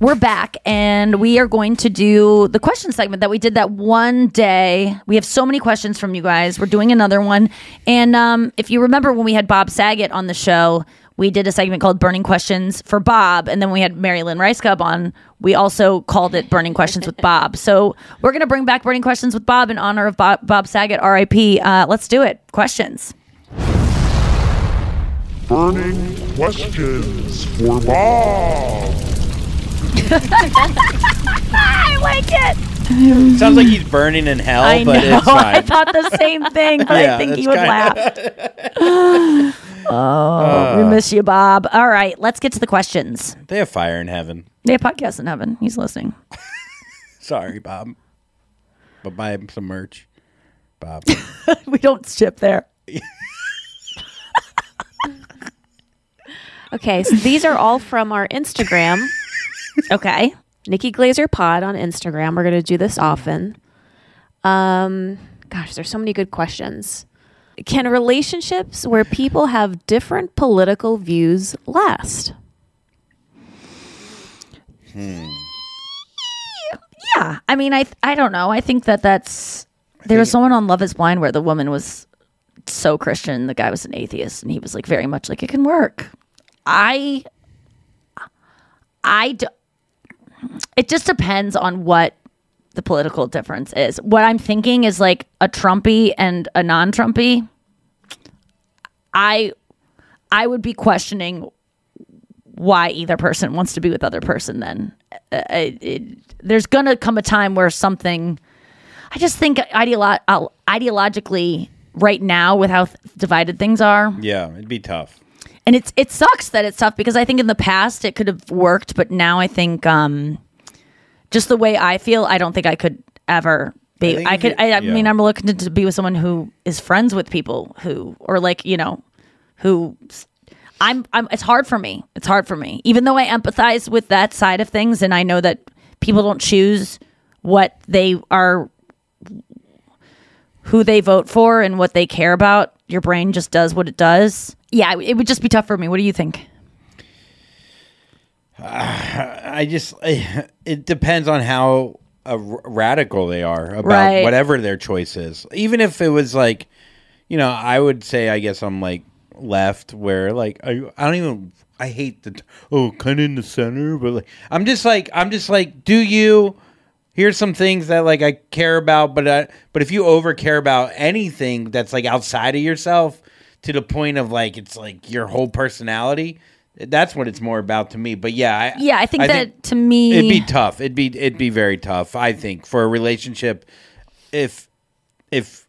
[SPEAKER 4] We're back and we are going to do the question segment that we did that one day. We have so many questions from you guys. We're doing another one. And um, if you remember when we had Bob Saget on the show, we did a segment called Burning Questions for Bob. And then we had Mary Lynn Rajskub on. We also called it Burning Questions with Bob. So we're going to bring back Burning Questions with Bob in honor of Bob, Bob Saget, RIP. Uh, let's do it. Questions.
[SPEAKER 9] Burning questions for Bob.
[SPEAKER 4] I like it.
[SPEAKER 7] Sounds like he's burning in hell,
[SPEAKER 4] I
[SPEAKER 7] but
[SPEAKER 4] know.
[SPEAKER 7] it's [laughs] fine.
[SPEAKER 4] I thought the same thing, but
[SPEAKER 7] Yeah,
[SPEAKER 4] I think he would laugh. [laughs] oh, we
[SPEAKER 7] Uh.
[SPEAKER 4] miss you, Bob. All right, let's get to the questions.
[SPEAKER 7] They have fire in heaven.
[SPEAKER 4] They have podcast in heaven. He's listening. [laughs]
[SPEAKER 7] Sorry, Bob. But buy him some merch, Bob.
[SPEAKER 4] we don't ship there.
[SPEAKER 6] Okay, so these are all from our Instagram.
[SPEAKER 4] Okay.
[SPEAKER 6] Nikki Glaser Pod on Instagram. We're going to do this often. Um, gosh, there's so many good questions. Can relationships where people have different political views last?
[SPEAKER 7] Hmm.
[SPEAKER 4] Yeah, I mean, I I don't know. I think that that's there was someone on Love Is Blind where the woman was so Christian, the guy was an atheist, and he was like very much like it can work. I I d- it just depends on what the political difference is. What I'm thinking is like a Trumpy and a non-Trumpy. I I would be questioning why either person wants to be with other person then uh, it, it- there's gonna come a time where something i just think ideolo- ideologically right now with how th- divided things are
[SPEAKER 7] yeah, it'd be tough.
[SPEAKER 4] And it's it sucks that it's tough because i think in the past it could have worked but now i think um just the way i feel i don't think i could ever be
[SPEAKER 7] think
[SPEAKER 4] i, could I, I
[SPEAKER 7] yeah.
[SPEAKER 4] mean i'm looking to, to be with someone who is friends with people who or like you know who I'm, I'm it's hard for me. It's hard for me. Even though I empathize with that side of things and I know that people don't choose what they are who they vote for and what they care about. Your brain just does what it does. Yeah, it would just be tough for me. What do you think? [sighs]
[SPEAKER 7] I just [sighs] it depends on how uh, radical they are about
[SPEAKER 4] Right.
[SPEAKER 7] whatever their choice is. Even if it was like, you know, I would say I guess I'm like left where like I I don't even I hate the oh kind of in the center, but like I'm just like I'm just like do you here's some things that like I care about, but uh, but if you over care about anything that's like outside of yourself to the point of like it's like your whole personality. That's what it's more about to me. But yeah, I,
[SPEAKER 4] Yeah, I think that to me
[SPEAKER 7] It'd be tough. It'd be it'd be very tough. I think for a relationship, if if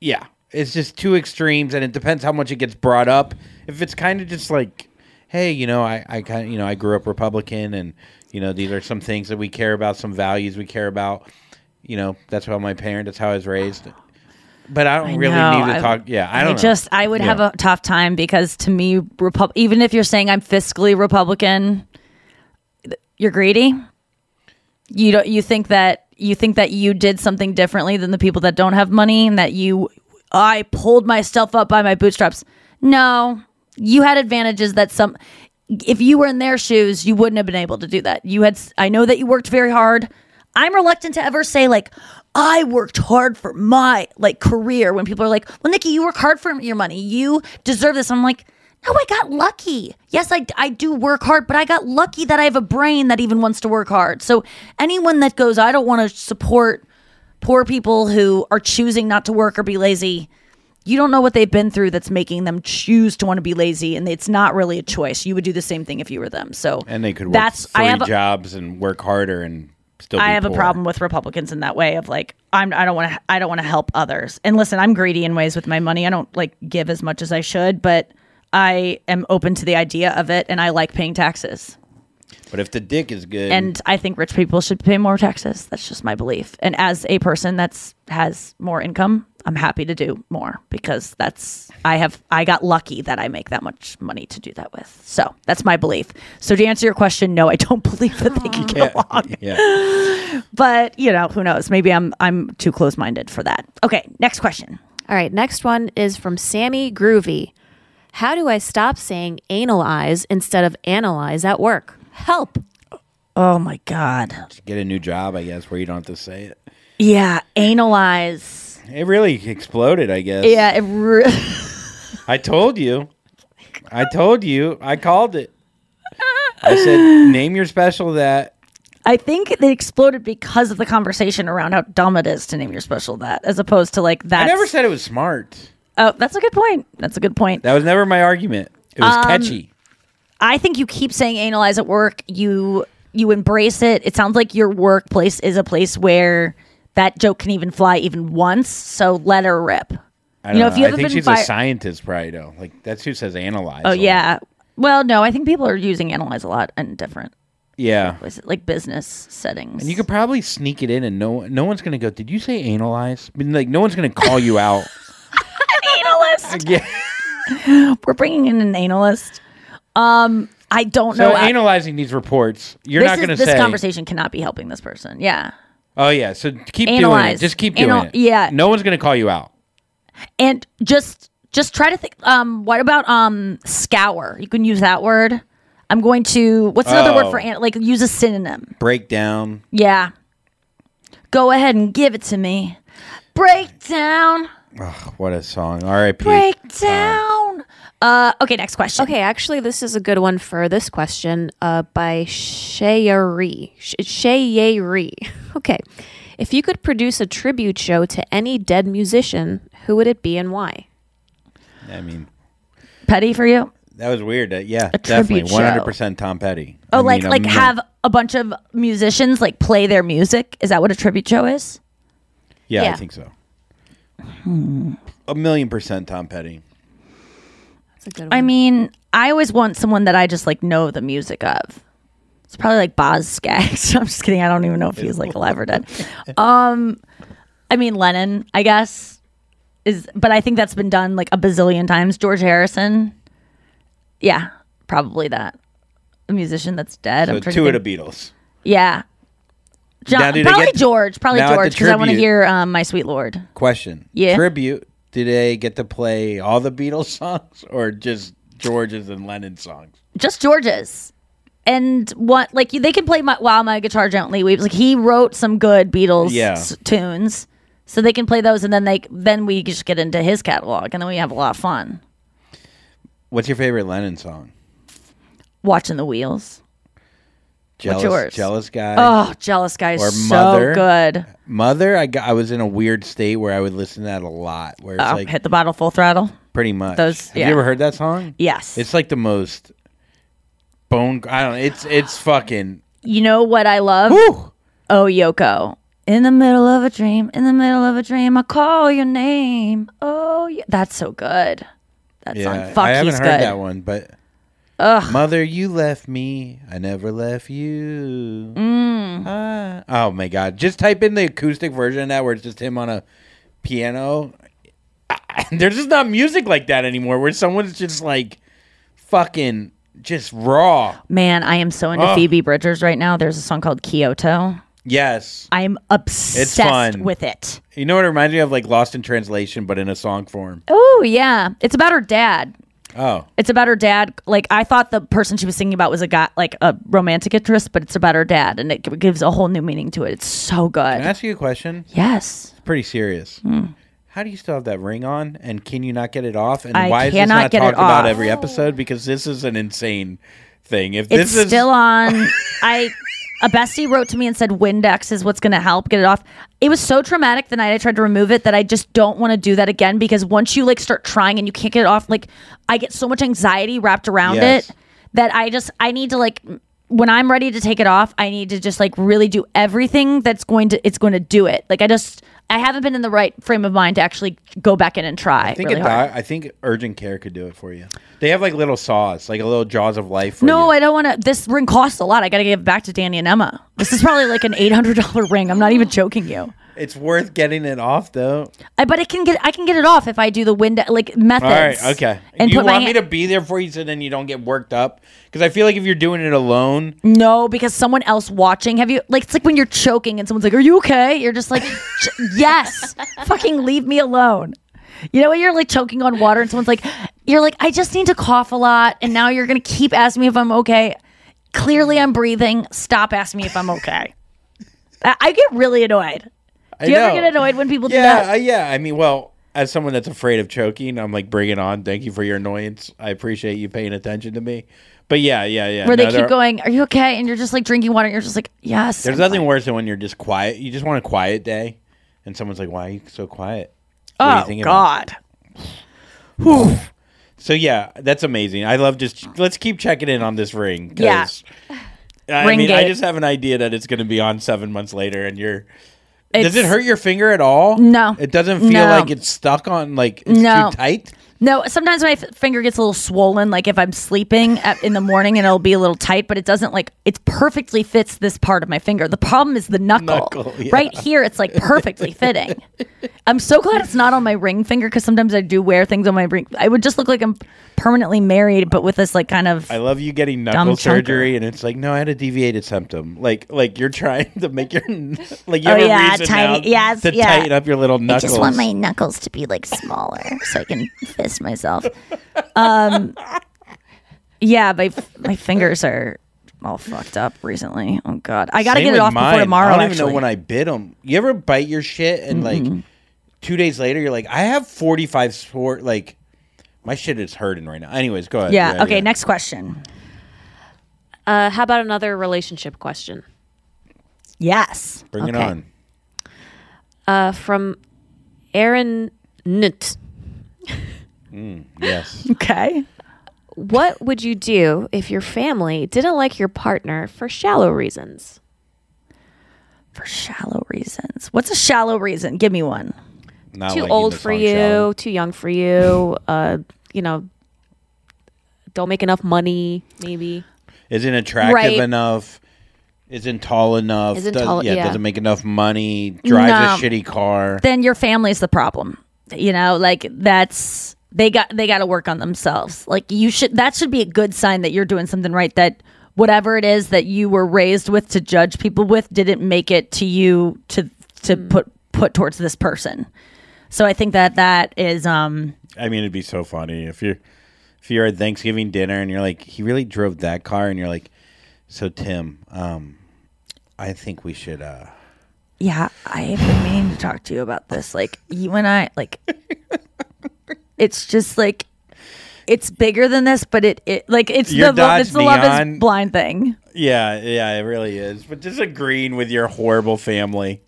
[SPEAKER 7] yeah, it's just two extremes, and it depends how much it gets brought up. If it's kind of just like, hey, you know, I I kind of you know I grew up Republican, and you know these are some things that we care about, some values we care about. You know, that's how my parent. That's how I was raised. But I don't
[SPEAKER 4] I
[SPEAKER 7] really
[SPEAKER 4] know.
[SPEAKER 7] need to
[SPEAKER 4] I-
[SPEAKER 7] talk. Yeah, I don't know.
[SPEAKER 4] just I would
[SPEAKER 7] Yeah.
[SPEAKER 4] have a tough time because to me, Repub- even if you're saying I'm fiscally Republican, you're greedy. You don't. You think that you think that you did something differently than the people that don't have money, and that you, I pulled myself up by my bootstraps. No, you had advantages that some. If you were in their shoes, you wouldn't have been able to do that. You had. I know that you worked very hard. I'm reluctant to ever say like I worked hard for my like career when people are like, "Well, Nikki, you work hard for your money. You deserve this." I'm like, "No, I got lucky. Yes, I I do work hard, but I got lucky that I have a brain that even wants to work hard." So, anyone that goes, "I don't want to support poor people who are choosing not to work or be lazy." You don't know what they've been through that's making them choose to want to be lazy, and it's not really a choice. You would do the same thing if you were them. So,
[SPEAKER 7] and they could work
[SPEAKER 4] that's
[SPEAKER 7] three
[SPEAKER 4] I have a-
[SPEAKER 7] jobs and work harder and still. Be
[SPEAKER 4] I have a problem with Republicans in that way of like I'm I don't want to I don't want to help others. And listen, I'm greedy in ways with my money. I don't like give as much as I should, but I am open to the idea of it and I like paying taxes.
[SPEAKER 7] But if the dick is good,
[SPEAKER 4] And I think rich people should pay more taxes. That's just my belief. And as a person that's has more income, I'm happy to do more because that's I have I got lucky that I make that much money to do that with. So that's my belief. So to answer your question, no, I don't [laughs] believe that they can get along.
[SPEAKER 7] yeah. [laughs]
[SPEAKER 4] But you know, who knows? Maybe I'm I'm too close minded for that. Okay, next question.
[SPEAKER 6] All right, next one is from Sammy Groovy. How do I stop saying analyze instead of analyze at work? Help.
[SPEAKER 4] Oh my god.
[SPEAKER 7] Get a new job, I guess, where you don't have to say it.
[SPEAKER 4] Yeah, analyze.
[SPEAKER 7] It really exploded, I guess.
[SPEAKER 4] Yeah, it re- [laughs]
[SPEAKER 7] I told you. I told you. I called it. I [laughs] said, name your special that.
[SPEAKER 4] I think it exploded because of the conversation around how dumb it is to name your special that, as opposed to like that.
[SPEAKER 7] I never said it was smart.
[SPEAKER 4] Oh, that's a good point. That's a good point.
[SPEAKER 7] That was never my argument. It was
[SPEAKER 4] Um,
[SPEAKER 7] catchy.
[SPEAKER 4] I think you keep saying analyze at work. You you embrace it. It sounds like your workplace is a place where that joke can even fly even once. So let her rip.
[SPEAKER 7] I don't
[SPEAKER 4] you know,
[SPEAKER 7] know.
[SPEAKER 4] if you
[SPEAKER 7] I think she's
[SPEAKER 4] fi-
[SPEAKER 7] a scientist, probably though. Like that's who says analyze.
[SPEAKER 4] Oh
[SPEAKER 7] a lot.
[SPEAKER 4] yeah. Well, no, I think people are using analyze a lot in different
[SPEAKER 7] Yeah.
[SPEAKER 4] places, like business settings.
[SPEAKER 7] And you could probably sneak it in, and no no one's gonna go. Did you say analyze? I mean, like no one's gonna call you out. [laughs]
[SPEAKER 4] analyst. [laughs]
[SPEAKER 7] yeah.
[SPEAKER 4] We're bringing in an analyst. Um, I don't
[SPEAKER 7] So
[SPEAKER 4] know. I-
[SPEAKER 7] analyzing these reports, you're
[SPEAKER 4] this
[SPEAKER 7] not gonna
[SPEAKER 4] this
[SPEAKER 7] say.
[SPEAKER 4] conversation cannot be helping this person. Yeah.
[SPEAKER 7] Oh yeah. So keep doing it. Just keep doing
[SPEAKER 4] Anal-
[SPEAKER 7] it.
[SPEAKER 4] yeah.
[SPEAKER 7] No one's gonna call you out.
[SPEAKER 4] and just just try to think um what about um scour you can use that word i'm going to what's another word
[SPEAKER 7] Oh.
[SPEAKER 4] for an- like use a synonym
[SPEAKER 7] Breakdown.
[SPEAKER 4] yeah go ahead and give it to me breakdown
[SPEAKER 7] Oh, what a song. R.I.P.
[SPEAKER 4] breakdown uh okay next question
[SPEAKER 6] Okay, actually, this is a good one for this question uh, by Shayari. Sh- Shayari. [laughs] Okay. If you could produce a tribute show to any dead musician, who would it be and why?
[SPEAKER 7] I mean,
[SPEAKER 4] petty for you
[SPEAKER 7] that was weird. Uh, yeah,
[SPEAKER 4] A
[SPEAKER 7] definitely,
[SPEAKER 4] tribute show.
[SPEAKER 7] one hundred percent Tom Petty.
[SPEAKER 4] oh
[SPEAKER 7] I
[SPEAKER 4] like
[SPEAKER 7] mean,
[SPEAKER 4] like
[SPEAKER 7] I'm-
[SPEAKER 4] have a bunch of musicians like play their music is that what a tribute show is
[SPEAKER 7] Yeah, I
[SPEAKER 4] Yeah.
[SPEAKER 7] think so.
[SPEAKER 4] Hmm.
[SPEAKER 7] A million percent Tom Petty.
[SPEAKER 6] That's a good
[SPEAKER 4] I mean, I always want someone that I just like know the music of. It's probably like Boz Skaggs. [laughs] I'm just kidding. I don't even know if he's like alive or dead. [laughs] Um, I mean Lennon, I guess is, but I think that's been done like a bazillion times. George Harrison, yeah, probably that. A musician that's dead.
[SPEAKER 7] So
[SPEAKER 4] I'm trying
[SPEAKER 7] two
[SPEAKER 4] to
[SPEAKER 7] of the. Beatles.
[SPEAKER 4] Yeah. John, probably
[SPEAKER 7] get-
[SPEAKER 4] George. Probably
[SPEAKER 7] now at the
[SPEAKER 4] George because I want to hear um, "My Sweet Lord."
[SPEAKER 7] Question.
[SPEAKER 4] Yeah.
[SPEAKER 7] Tribute. Did they get to play all the Beatles [laughs] songs or just George's and Lennon songs?
[SPEAKER 4] just George's. And what like they can play my, "While My Guitar Gently Weeps." Like he wrote some good Beatles
[SPEAKER 7] Yeah.
[SPEAKER 4] s- tunes, so they can play those, and then they then we just get into his catalog, and then we have a lot of fun
[SPEAKER 7] What's your favorite Lennon song?
[SPEAKER 4] watching the wheels.
[SPEAKER 7] Jealous,
[SPEAKER 4] yours?
[SPEAKER 7] jealous guy.
[SPEAKER 4] Oh, jealous guy is
[SPEAKER 7] or
[SPEAKER 4] so good.
[SPEAKER 7] Mother. I got. I was in a weird state where I would listen to that a lot. Where it's
[SPEAKER 4] Oh,
[SPEAKER 7] like
[SPEAKER 4] hit the bottle full throttle.
[SPEAKER 7] pretty much.
[SPEAKER 4] Those-
[SPEAKER 7] Have
[SPEAKER 4] yeah.
[SPEAKER 7] you ever heard that song?
[SPEAKER 4] Yes.
[SPEAKER 7] It's like the most bone. I don't. It's it's fucking.
[SPEAKER 4] You know what I love? Oh, Yoko. In the middle of a dream, in the middle of a dream, I call your name. Oh, yeah. that's so good. That song. Fuck,
[SPEAKER 7] I haven't
[SPEAKER 4] he's
[SPEAKER 7] heard
[SPEAKER 4] good.
[SPEAKER 7] that one, but.
[SPEAKER 4] Ugh.
[SPEAKER 7] Mother, you left me. I never left you.
[SPEAKER 4] Mm.
[SPEAKER 7] Ah. Oh my god! Just type in the acoustic version of that, where it's just him on a piano. [laughs] There's just not music like that anymore, where someone's just like fucking just raw.
[SPEAKER 4] Man, I am so into. Phoebe Bridgers right now. There's a song called Kyoto.
[SPEAKER 7] Yes,
[SPEAKER 4] I'm obsessed
[SPEAKER 7] it's fun
[SPEAKER 4] with it.
[SPEAKER 7] You know what it reminds me of? Like Lost in Translation, but in a song form.
[SPEAKER 4] Oh, yeah. It's about her dad.
[SPEAKER 7] Oh,
[SPEAKER 4] It's about her dad. Like I thought the person she was singing about was a guy, like a romantic interest, but it's about her dad, and it gives a whole new meaning to it. It's so good.
[SPEAKER 7] can I ask you a question?
[SPEAKER 4] Yes.
[SPEAKER 7] It's pretty serious.
[SPEAKER 4] Hmm.
[SPEAKER 7] How do you still have that ring on, and can you not get it off? And
[SPEAKER 4] I
[SPEAKER 7] why is this not talked about every episode? Because this is an insane thing. If
[SPEAKER 4] It's
[SPEAKER 7] this is
[SPEAKER 4] still on. [laughs] I a bestie wrote to me and said Windex is what's going to help get it off. It was so traumatic the night I tried to remove it that I just don't want to do that again because once you like start trying and you can't get it off, like I get so much anxiety wrapped around
[SPEAKER 7] Yes.
[SPEAKER 4] it that I just I need to like when I'm ready to take it off, I need to just like really do everything that's going to it's going to do it. Like I just I haven't been in the right frame of mind to actually go back in and try.
[SPEAKER 7] I think
[SPEAKER 4] really
[SPEAKER 7] a
[SPEAKER 4] hard.
[SPEAKER 7] I think urgent care could do it for you. They have like little saws, like a little jaws of life. For
[SPEAKER 4] No,
[SPEAKER 7] you.
[SPEAKER 4] I don't want to. This ring costs a lot. I got to give it back to Danny and Emma. This is probably like an eight hundred dollar ring. I'm not even joking you.
[SPEAKER 7] It's worth getting it off though.
[SPEAKER 4] I, but it can get. I can get it off if I do the wind like methods.
[SPEAKER 7] All right, okay.
[SPEAKER 4] And
[SPEAKER 7] you
[SPEAKER 4] put my
[SPEAKER 7] want me
[SPEAKER 4] hand-
[SPEAKER 7] to be there for you so then you don't get worked up? Because I feel like if you're doing it alone,
[SPEAKER 4] No, because someone else watching. Have you like? It's like when you're choking and someone's like, "Are you okay?" You're just like, "Ch- [laughs] "Yes." Fucking leave me alone. You know when you're like choking on water and someone's like, "You're like, I just need to cough a lot," and now you're gonna keep asking me if I'm okay. Clearly, I'm breathing. Stop asking me if I'm okay. I, I get really annoyed.
[SPEAKER 7] I
[SPEAKER 4] Do you ever
[SPEAKER 7] know.
[SPEAKER 4] get annoyed when people do
[SPEAKER 7] Yeah,
[SPEAKER 4] that?
[SPEAKER 7] uh, yeah. I mean, well, as someone that's afraid of choking, I'm like, bring it on. Thank you for your annoyance. I appreciate you paying attention to me. But yeah, yeah, yeah.
[SPEAKER 4] Where
[SPEAKER 7] No,
[SPEAKER 4] they keep going, "Are you okay?" And you're just like drinking water. and You're just like, "Yes."
[SPEAKER 7] There's
[SPEAKER 4] I'm
[SPEAKER 7] nothing
[SPEAKER 4] fine."
[SPEAKER 7] worse than when you're just quiet. You just want a quiet day, and someone's like, "Why are you so quiet?" What
[SPEAKER 4] Oh? God. [sighs]
[SPEAKER 7] So yeah, that's amazing. I love just let's keep checking in on this ring.
[SPEAKER 4] Yeah.
[SPEAKER 7] I
[SPEAKER 4] Ring
[SPEAKER 7] mean, I just have an idea that it's going to be on seven months later, and you're. Does it hurt your finger at all?
[SPEAKER 4] No.
[SPEAKER 7] It doesn't feel
[SPEAKER 4] No.
[SPEAKER 7] like it's stuck on like it's
[SPEAKER 4] No.
[SPEAKER 7] too tight.
[SPEAKER 4] No, sometimes my f- finger gets a little swollen, like if I'm sleeping at, in the morning, and it'll be a little tight. But it doesn't like it perfectly fits this part of my finger. The problem is the knuckle.
[SPEAKER 7] Knuckle, yeah.
[SPEAKER 4] Right here, it's like perfectly fitting. I'm so glad it's not on my ring finger because sometimes I do wear things on my ring. I would just look like I'm permanently married, but with this like kind of.
[SPEAKER 7] I love you getting knuckle
[SPEAKER 4] chunker.
[SPEAKER 7] surgery, and it's like, no, I had a deviated septum. Like, like you're trying to make your like you
[SPEAKER 4] Oh,
[SPEAKER 7] a
[SPEAKER 4] yeah,
[SPEAKER 7] reason
[SPEAKER 4] tiny-
[SPEAKER 7] now
[SPEAKER 4] yes,
[SPEAKER 7] to
[SPEAKER 4] yeah.
[SPEAKER 7] tighten up your little
[SPEAKER 4] I just want my knuckles to be like smaller so I can fist myself. Um, yeah, my my fingers are all fucked up recently. Oh god, I got to
[SPEAKER 7] Same
[SPEAKER 4] get it
[SPEAKER 7] with
[SPEAKER 4] off
[SPEAKER 7] mine.
[SPEAKER 4] before tomorrow.
[SPEAKER 7] I don't
[SPEAKER 4] actually.
[SPEAKER 7] even know when I bit them. You ever bite your shit and like two days later you're like, I have 45 sport like my shit is hurting right now. Anyways, go ahead.
[SPEAKER 4] yeah. Okay. Next question.
[SPEAKER 6] Uh, how about another relationship question?
[SPEAKER 4] Yes.
[SPEAKER 7] Bring it
[SPEAKER 6] Okay.
[SPEAKER 7] on.
[SPEAKER 6] Uh, from Aaron Nutt. [laughs]
[SPEAKER 7] Mm, yes. [laughs]
[SPEAKER 4] Okay.
[SPEAKER 6] What would you do if your family didn't like your partner for shallow reasons?
[SPEAKER 4] For shallow reasons. What's a shallow reason? Give me one.
[SPEAKER 7] Not
[SPEAKER 6] too
[SPEAKER 7] liking
[SPEAKER 6] old for you,
[SPEAKER 7] Shallow.
[SPEAKER 6] too young for you. Uh, you know, don't make enough money. Maybe.
[SPEAKER 7] Isn't attractive
[SPEAKER 4] Right.
[SPEAKER 7] enough. Isn't tall enough.
[SPEAKER 6] Isn't
[SPEAKER 7] does-
[SPEAKER 6] tall-
[SPEAKER 7] yeah,
[SPEAKER 6] yeah.
[SPEAKER 7] doesn't make enough money. Drives
[SPEAKER 4] No.
[SPEAKER 7] a shitty car.
[SPEAKER 4] Then your family's the problem. You know, like that's they got they got to work on themselves. Like you should that should be a good sign that you're doing something right. That whatever it is that you were raised with to judge people with didn't make it to you to to put put towards this person. So I think that that is um
[SPEAKER 7] I mean, it'd be so funny if you're if you're at Thanksgiving dinner and you're like, he really drove that car, and you're like, so Tim, um, I think we should. uh
[SPEAKER 4] Yeah, I have been meaning to talk to you about this. Like you and I, like [laughs] it's just like it's bigger than this, but it, it like it's
[SPEAKER 7] Your
[SPEAKER 4] the lo- it's
[SPEAKER 7] Dodge
[SPEAKER 4] the love is blind thing.
[SPEAKER 7] Yeah, yeah, it really is. But just agreeing with your horrible family,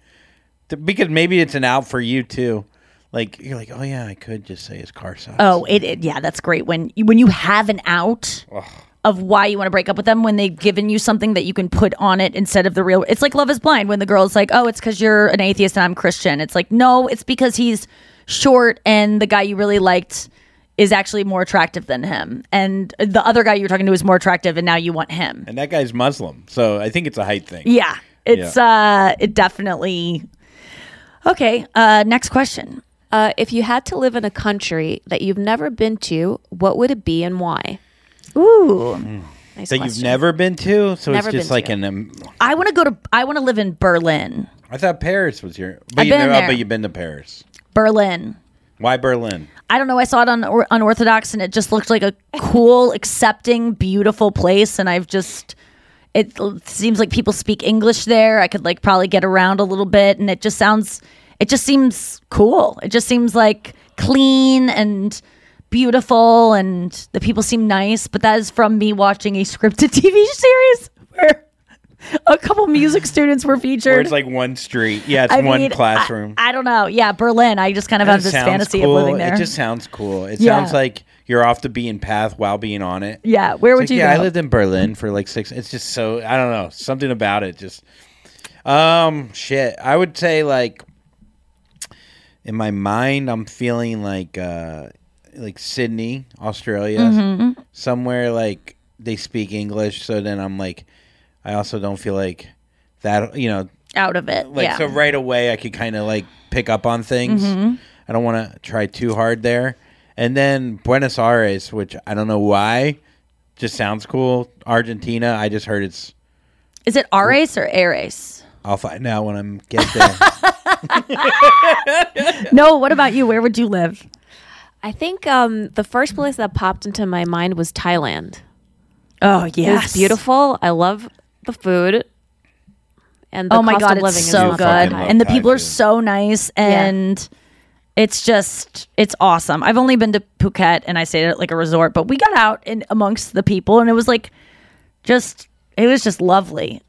[SPEAKER 7] because maybe it's an out for you too. Like you're like, oh yeah, I could just say his car sucks.
[SPEAKER 4] Oh, it, it yeah, that's great when you- when you have an out of why you want to break up with them when they've given you something that you can put on it instead of the real. It's like Love Is Blind when the girl's like, oh, it's because you're an atheist and I'm Christian. It's like no, it's because he's short and the guy you really liked is actually more attractive than him, and the other guy you were talking to is more attractive, and now you want him.
[SPEAKER 7] And that guy's Muslim, so I think it's a height thing.
[SPEAKER 4] Yeah, it's uh, it definitely. Okay, uh, next question.
[SPEAKER 6] Uh, if you had to live in a country that you've never been to, what would it be and why?
[SPEAKER 4] Ooh,
[SPEAKER 6] nice
[SPEAKER 7] that
[SPEAKER 6] question.
[SPEAKER 7] you've never been to, so
[SPEAKER 6] Never
[SPEAKER 7] it's just
[SPEAKER 6] been
[SPEAKER 7] like
[SPEAKER 6] to.
[SPEAKER 7] an. Um,
[SPEAKER 4] I want to go to. I want to live in Berlin.
[SPEAKER 7] I thought Paris was here. But
[SPEAKER 4] I've
[SPEAKER 7] you
[SPEAKER 4] been
[SPEAKER 7] never,
[SPEAKER 4] there.
[SPEAKER 7] But you've been to Paris.
[SPEAKER 4] Berlin.
[SPEAKER 7] Why Berlin?
[SPEAKER 4] I don't know. I saw it on Or- Unorthodox, and it just looked like a cool, [laughs] accepting, beautiful place. And I've just, it l- seems like people speak English there. I could like probably get around a little bit, and it just sounds, it just seems cool. It just seems like clean and beautiful, and the people seem nice. But that is from me watching a scripted [laughs] TV series where a couple music students were featured.
[SPEAKER 7] Where it's like one street. Yeah, it's
[SPEAKER 4] I
[SPEAKER 7] one
[SPEAKER 4] mean,
[SPEAKER 7] classroom.
[SPEAKER 4] I, don't know. Yeah, Berlin. I just kind of
[SPEAKER 7] That
[SPEAKER 4] have this fantasy
[SPEAKER 7] cool.
[SPEAKER 4] of living there.
[SPEAKER 7] It just sounds cool. It
[SPEAKER 4] Yeah.
[SPEAKER 7] sounds like you're off the beaten path while being on it.
[SPEAKER 4] Yeah, where
[SPEAKER 7] It's
[SPEAKER 4] would
[SPEAKER 7] like,
[SPEAKER 4] you
[SPEAKER 7] Yeah, I lived in Berlin for like six. It's just so I don't know something about it. Just um shit. I would say like in my mind, I'm feeling like uh like Sydney, Australia,
[SPEAKER 4] Mhm.
[SPEAKER 7] somewhere like they speak English. So then I'm like, I also don't feel like that. You know,
[SPEAKER 4] out of it.
[SPEAKER 7] like
[SPEAKER 4] yeah.
[SPEAKER 7] so right away I could kind of like pick up on things.
[SPEAKER 4] Mhm.
[SPEAKER 7] I don't want to try too hard there. And then Buenos Aires, which I don't know why, just sounds cool. Argentina, I just heard it's.
[SPEAKER 4] Is it Ares or Ares?
[SPEAKER 7] I'll find out when I'm get there. [laughs] [laughs]
[SPEAKER 4] no. What about you? Where would you live?
[SPEAKER 6] I think um, the first place that popped into my mind was Thailand.
[SPEAKER 4] Oh
[SPEAKER 6] It
[SPEAKER 4] yes,
[SPEAKER 6] was beautiful. I love the food. And the
[SPEAKER 4] oh my
[SPEAKER 6] cost
[SPEAKER 4] god,
[SPEAKER 6] of
[SPEAKER 4] it's
[SPEAKER 6] living
[SPEAKER 4] so
[SPEAKER 6] is
[SPEAKER 4] good, and the people are so nice, and it's just it's awesome. I've only been to Phuket, and I stayed at like a resort, but we got out in amongst the people, and it was like just it was just lovely.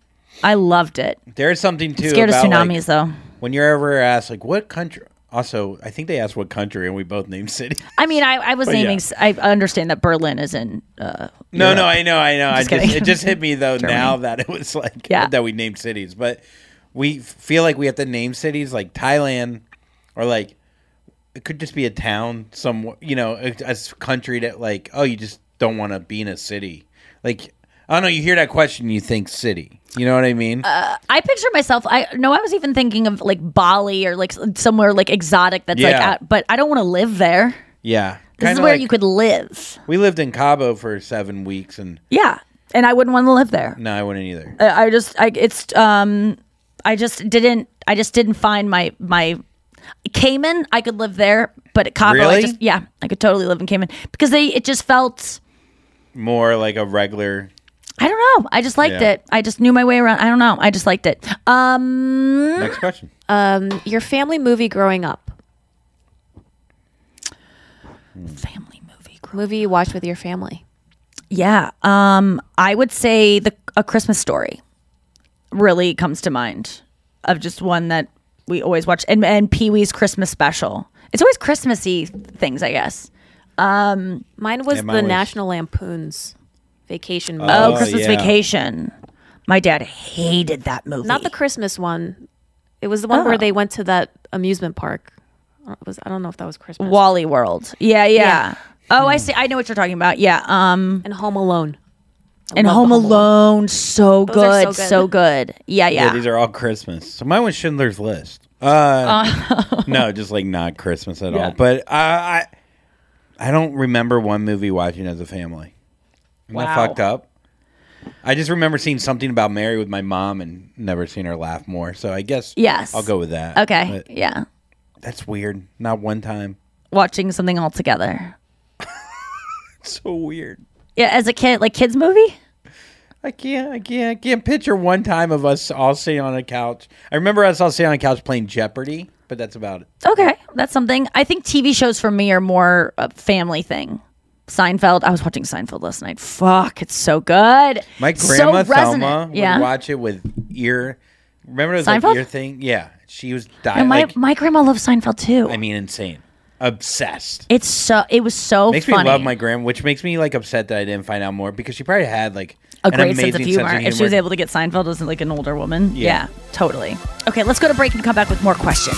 [SPEAKER 4] I loved it.
[SPEAKER 7] There's something too.
[SPEAKER 4] scared of
[SPEAKER 7] about, like,
[SPEAKER 4] tsunamis, though.
[SPEAKER 7] When you're ever asked like what country, also I think they asked what country, and we both named city.
[SPEAKER 4] I mean, I, I was
[SPEAKER 7] But
[SPEAKER 4] naming.
[SPEAKER 7] yeah.
[SPEAKER 4] I understand that Berlin is in. Uh,
[SPEAKER 7] No,
[SPEAKER 4] Europe.
[SPEAKER 7] no, I know, I know. I
[SPEAKER 4] Just
[SPEAKER 7] just,
[SPEAKER 4] kidding.
[SPEAKER 7] it just hit me though
[SPEAKER 4] Germany.
[SPEAKER 7] now that it was like
[SPEAKER 4] Yeah.
[SPEAKER 7] that we named cities, but we feel like we have to name cities like Thailand or like it could just be a town, some you know, a, a s- country that like oh you just don't want to be in a city. Like I don't know, you hear that question, you think city. You know what I mean?
[SPEAKER 4] Uh, I picture myself. I no, I was even thinking of like Bali or like somewhere like exotic that's like.
[SPEAKER 7] Yeah.
[SPEAKER 4] Out, but I don't want to live there.
[SPEAKER 7] yeah,
[SPEAKER 4] This is
[SPEAKER 7] Kinda
[SPEAKER 4] where
[SPEAKER 7] like-
[SPEAKER 4] you could live.
[SPEAKER 7] We lived in Cabo for seven weeks, and
[SPEAKER 4] Yeah, and I wouldn't want to live there.
[SPEAKER 7] no, I wouldn't either.
[SPEAKER 4] I, I just, I it's, um, I just didn't, I just didn't find my my Cayman. I could live there, but at Cabo, I
[SPEAKER 7] Really?
[SPEAKER 4] just, yeah, I could totally live in Cayman because they, it just felt.
[SPEAKER 7] More like a regular.
[SPEAKER 4] I don't know. I just liked
[SPEAKER 7] Yeah.
[SPEAKER 4] it. I just knew my way around. I don't know. I just liked it. Um,
[SPEAKER 7] Next question.
[SPEAKER 6] Um, your family movie growing up.
[SPEAKER 4] Family movie.
[SPEAKER 6] Movie you watched with your family.
[SPEAKER 4] Yeah. Um, I would say the A Christmas Story really comes to mind of just one that we always watch and and Pee Wee's Christmas special. It's always Christmassy things, I guess. Um,
[SPEAKER 6] Mine was
[SPEAKER 4] Yeah, mine
[SPEAKER 6] the
[SPEAKER 4] was-
[SPEAKER 6] National Lampoon's Vacation movie.
[SPEAKER 4] oh, Christmas Vacation. My dad hated that movie.
[SPEAKER 6] Not the Christmas one. It was the one
[SPEAKER 4] Oh.
[SPEAKER 6] where they went to that amusement park. It was I don't know if that was Christmas.
[SPEAKER 4] Wally World. Yeah, yeah.
[SPEAKER 6] Yeah.
[SPEAKER 4] Oh, I see. I know what you're talking about. Yeah. Um,
[SPEAKER 6] and Home Alone.
[SPEAKER 4] and Home
[SPEAKER 6] Home
[SPEAKER 4] Alone. So
[SPEAKER 6] Those are
[SPEAKER 4] good,
[SPEAKER 6] so
[SPEAKER 4] so
[SPEAKER 6] good.
[SPEAKER 4] good. Yeah, yeah.
[SPEAKER 7] these are all Christmas. So mine was Schindler's List. Uh, [laughs] no, just like not Christmas at
[SPEAKER 4] Yeah.
[SPEAKER 7] all. But uh, I, I don't remember one movie watching as a family. Am I
[SPEAKER 4] Wow.
[SPEAKER 7] fucked up? I just remember seeing something about Mary with my mom and never seen her laugh more. So I guess
[SPEAKER 4] Yes.
[SPEAKER 7] I'll go with that.
[SPEAKER 4] Okay.
[SPEAKER 7] But
[SPEAKER 4] yeah.
[SPEAKER 7] that's weird. Not one time.
[SPEAKER 4] Watching something all together. [laughs]
[SPEAKER 7] so weird.
[SPEAKER 4] Yeah, as a kid, like kids movie.
[SPEAKER 7] I can't, I can't, I can't picture one time of us all sitting on a couch. I remember us all sitting on a couch playing Jeopardy, but that's about it.
[SPEAKER 4] Okay, that's something. I think TV shows for me are more a family thing. Seinfeld. I was watching Seinfeld last night. Fuck, it's so good.
[SPEAKER 7] My grandma
[SPEAKER 4] resonant.
[SPEAKER 7] Thelma would
[SPEAKER 4] Yeah.
[SPEAKER 7] watch it with ear. Remember
[SPEAKER 4] Seinfeld?
[SPEAKER 7] like ear thing? Yeah, she was dying.
[SPEAKER 4] my
[SPEAKER 7] like,
[SPEAKER 4] my grandma loves Seinfeld too.
[SPEAKER 7] I mean, insane, obsessed.
[SPEAKER 4] It's so it was so
[SPEAKER 7] makes
[SPEAKER 4] funny.
[SPEAKER 7] me love my grandma, which makes me like upset that I didn't find out more because she probably had like
[SPEAKER 4] a great sense of
[SPEAKER 7] amazing
[SPEAKER 4] humor. If she was able to get Seinfeld as like an older woman,
[SPEAKER 7] Yeah.
[SPEAKER 4] yeah. totally. Okay, let's go to break and come back with more questions.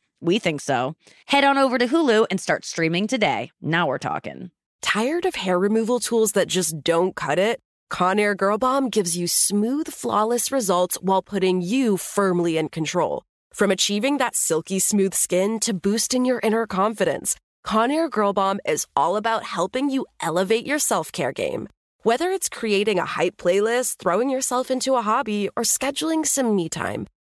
[SPEAKER 8] We think so. Head on over to Hulu and start streaming today. Now we're talking.
[SPEAKER 1] Tired of hair removal tools that just don't cut it? Conair Girl Bomb gives you smooth, flawless results while putting you firmly in control. From achieving that silky smooth skin to boosting your inner confidence, Conair Girl Bomb is all about helping you elevate your self care game. Whether it's creating a hype playlist, throwing yourself into a hobby, or scheduling some me time,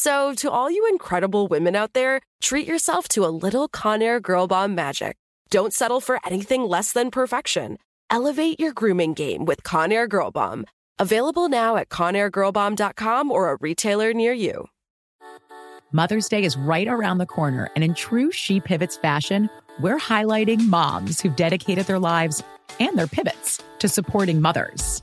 [SPEAKER 1] So, to all you incredible women out there, treat yourself to a little Conair Girl Bomb magic. Don't settle for anything less than perfection. Elevate your grooming game with Conair Girl Bomb. Available now at conairgirlbomb.com or a retailer near you.
[SPEAKER 2] Mother's Day is right around the corner, and in true She Pivots fashion, we're highlighting moms who've dedicated their lives and their pivots to supporting mothers.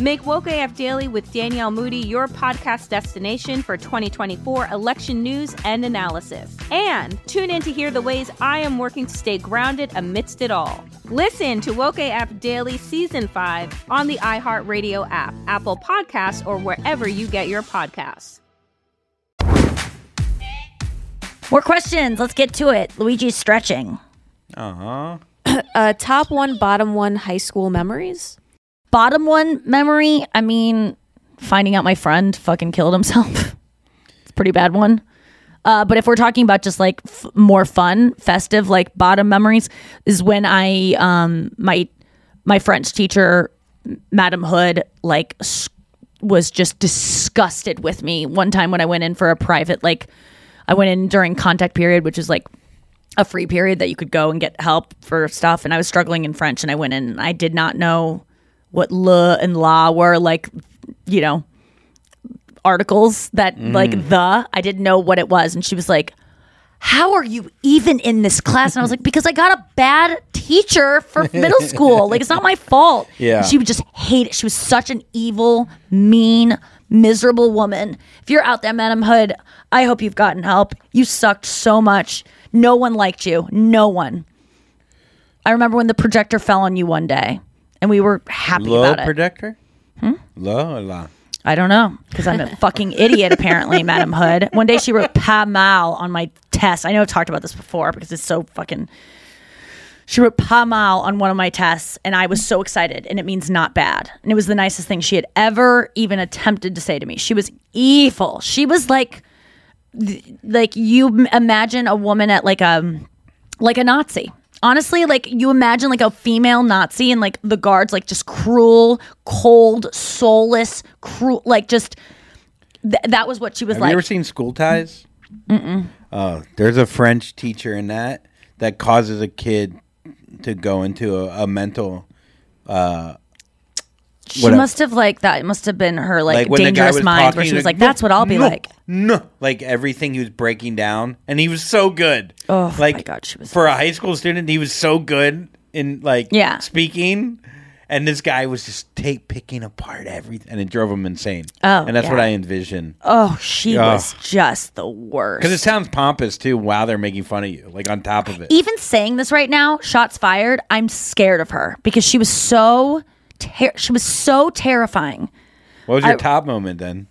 [SPEAKER 10] Make Woke AF Daily with Danielle Moody your podcast destination for 2024 election news and analysis. And tune in to hear the ways I am working to stay grounded amidst it all. Listen to Woke AF Daily Season 5 on the iHeartRadio app, Apple Podcasts, or wherever you get your podcasts.
[SPEAKER 4] More questions. Let's get to it. Luigi's stretching.
[SPEAKER 7] Uh huh. [coughs]
[SPEAKER 6] uh, top one, bottom one high school memories?
[SPEAKER 4] Bottom one memory, I mean, finding out my friend fucking killed himself. [laughs] it's pretty bad one. Uh, but if we're talking about just like f- more fun, festive, like bottom memories, is when I um my my French teacher, Madam Hood, like was just disgusted with me one time when I went in for a private like I went in during contact period, which is like a free period that you could go and get help for stuff. And I was struggling in French, and I went in. And I did not know what le and la were like, you know, articles that like mm. the. I didn't know what it was, and she was like, "How are you even in this class?" And I was like, "Because I got a bad teacher for [laughs] middle school. Like it's not my fault."
[SPEAKER 7] Yeah.
[SPEAKER 4] She would just hate it. She was such an evil, mean, miserable woman. If you're out there, Madam Hood, I hope you've gotten help. You sucked so much. No one liked you. No one. I remember when the projector fell on you one day, and we were happy
[SPEAKER 7] Low
[SPEAKER 4] about it.
[SPEAKER 7] projector?
[SPEAKER 4] Hmm?
[SPEAKER 7] Low or la?
[SPEAKER 4] I don't know because I'm a fucking idiot. Apparently, [laughs] Madam Hood. One day she wrote "pa mal" on my test. I know I've talked about this before because it's so fucking. She wrote "pa mal" on one of my tests, and I was so excited, and it means not bad. And it was the nicest thing she had ever even attempted to say to me. She was evil. She was like, like you imagine a woman at like a, like a Nazi. Honestly, like you imagine like a female Nazi and like the guards like just cruel, cold, soulless, cruel, like just th- that was what she was
[SPEAKER 7] Have
[SPEAKER 4] like.
[SPEAKER 7] you ever seen School Ties?
[SPEAKER 4] Mm-mm.
[SPEAKER 7] Oh, there's a French teacher in that that causes a kid to go into a, a mental. Uh,
[SPEAKER 4] She
[SPEAKER 7] whatever.
[SPEAKER 4] must have like that. Must have been her like,
[SPEAKER 7] guy
[SPEAKER 4] dangerous mind where she was like, "That's what I'll be
[SPEAKER 7] no,
[SPEAKER 4] like."
[SPEAKER 7] No, like everything he was breaking down, and he was so good.
[SPEAKER 4] Oh
[SPEAKER 7] like,
[SPEAKER 4] my god, she was
[SPEAKER 7] for a high school student. He was so good in like
[SPEAKER 4] Yeah.
[SPEAKER 7] speaking, and this guy was just take picking apart everything, and it drove him insane.
[SPEAKER 4] Oh,
[SPEAKER 7] and that's what. I envision.
[SPEAKER 4] Oh, she
[SPEAKER 7] Ugh.
[SPEAKER 4] was just the worst.
[SPEAKER 7] Because it sounds pompous too. While they're making fun of you, like on top of it.
[SPEAKER 4] Even saying this right now, shots fired. I'm scared of her because she was so ter- she was so terrifying.
[SPEAKER 7] What was your
[SPEAKER 4] I-
[SPEAKER 7] top moment then?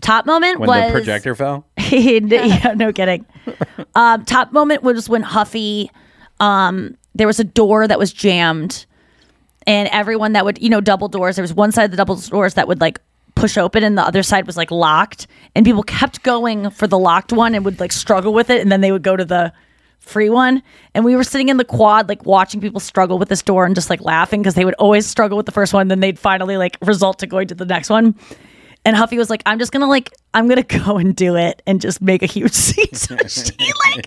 [SPEAKER 4] Top moment
[SPEAKER 7] When
[SPEAKER 4] was
[SPEAKER 7] the projector fell. [laughs]
[SPEAKER 4] yeah, no kidding. Um, top moment was when Huffy, um, there was a door that was jammed, and everyone that would, you know, double doors. There was one side of the double doors that would like push open, and the other side was like locked, and people kept going for the locked one and would like struggle with it, and then they would go to the free one. And we were sitting in the quad, like watching people struggle with this door and just like laughing because they would always struggle with the first one, then they'd finally like result to going to the next one. And Huffy was like, I'm just gonna like, I'm gonna [laughs] go and do it and just make a huge [laughs] scene. So she like,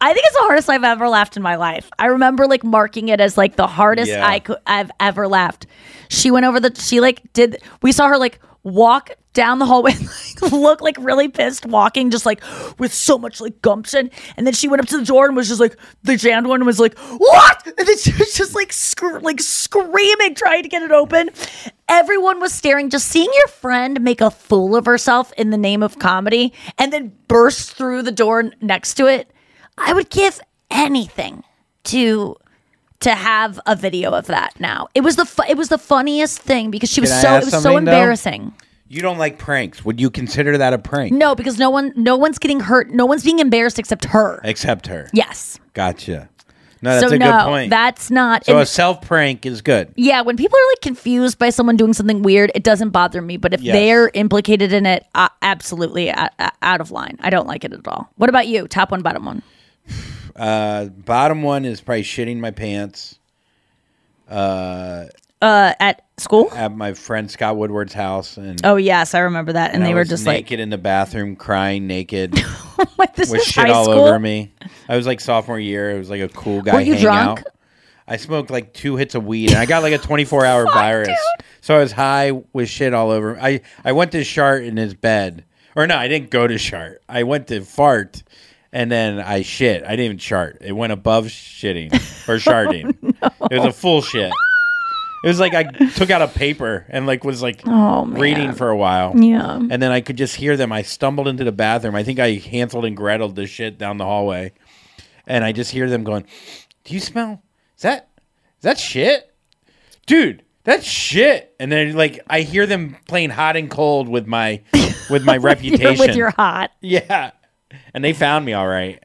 [SPEAKER 4] I think it's the hardest I've ever laughed in my life. I remember like marking it as like the hardest
[SPEAKER 11] Yeah.
[SPEAKER 4] I could I've ever laughed. She went over the, she like did, we saw her like walk down the hallway, [laughs] like look like really pissed, walking just like with so much like gumption. And then she went up to the door and was just like, the jammed one was like, what? And then [laughs] she was just like, scr- like screaming, trying to get it open. Everyone was staring, just seeing your friend make a fool of herself in the name of comedy and then burst through the door next to it. I would give anything to to have a video of that now. It was the fu- it was the funniest thing because she was
[SPEAKER 7] Can
[SPEAKER 4] so it was so
[SPEAKER 7] embarrassing though? You don't like pranks. Would you consider that a prank?
[SPEAKER 4] No, because no one no one's getting hurt. No one's being embarrassed except her.
[SPEAKER 7] Except her.
[SPEAKER 4] Yes.
[SPEAKER 7] Gotcha. No, that's
[SPEAKER 4] so
[SPEAKER 7] a
[SPEAKER 4] no,
[SPEAKER 7] good point.
[SPEAKER 4] that's not.
[SPEAKER 7] so a self prank is good.
[SPEAKER 4] yeah, when people are like confused by someone doing something weird, it doesn't bother me. But if
[SPEAKER 7] Yes.
[SPEAKER 4] they're implicated in it, uh, absolutely uh, uh, out of line. I don't like it at all. What about you? Top one, bottom one. [sighs]
[SPEAKER 7] Uh, bottom one is probably shitting my pants. Uh,
[SPEAKER 4] Uh, at school.
[SPEAKER 7] at my friend Scott Woodward's house, and
[SPEAKER 4] Oh yes, I remember that. And,
[SPEAKER 7] I
[SPEAKER 4] they were
[SPEAKER 7] was
[SPEAKER 4] just like,
[SPEAKER 7] naked in the bathroom, crying naked, [laughs]
[SPEAKER 4] this
[SPEAKER 7] with shit all
[SPEAKER 4] school?
[SPEAKER 7] over me. I was like sophomore year. It was like a cool guy.
[SPEAKER 4] Were you
[SPEAKER 7] hanging
[SPEAKER 4] drunk?
[SPEAKER 7] Out. I smoked like two hits of weed, and I got like a [laughs] 24 hour virus. So I was high with shit all over. I I went to Shart in his bed, or no, I didn't go to Shart. I went to fart, and then I shit. I didn't even chart. It went above shitting or [laughs] sharting. It was a full shit. It was like I took out a paper and like was like
[SPEAKER 4] Oh,
[SPEAKER 7] reading for a while.
[SPEAKER 4] Yeah.
[SPEAKER 7] And then I could just hear them. I stumbled into the bathroom. I think I Hansel and Gretel this shit down the hallway. And I just hear them going, Do you smell? Is that is that shit? Dude, that's shit. And then like I hear them playing hot and cold with my with my [laughs] reputation.
[SPEAKER 4] with your hot.
[SPEAKER 7] Yeah. And they found me all right.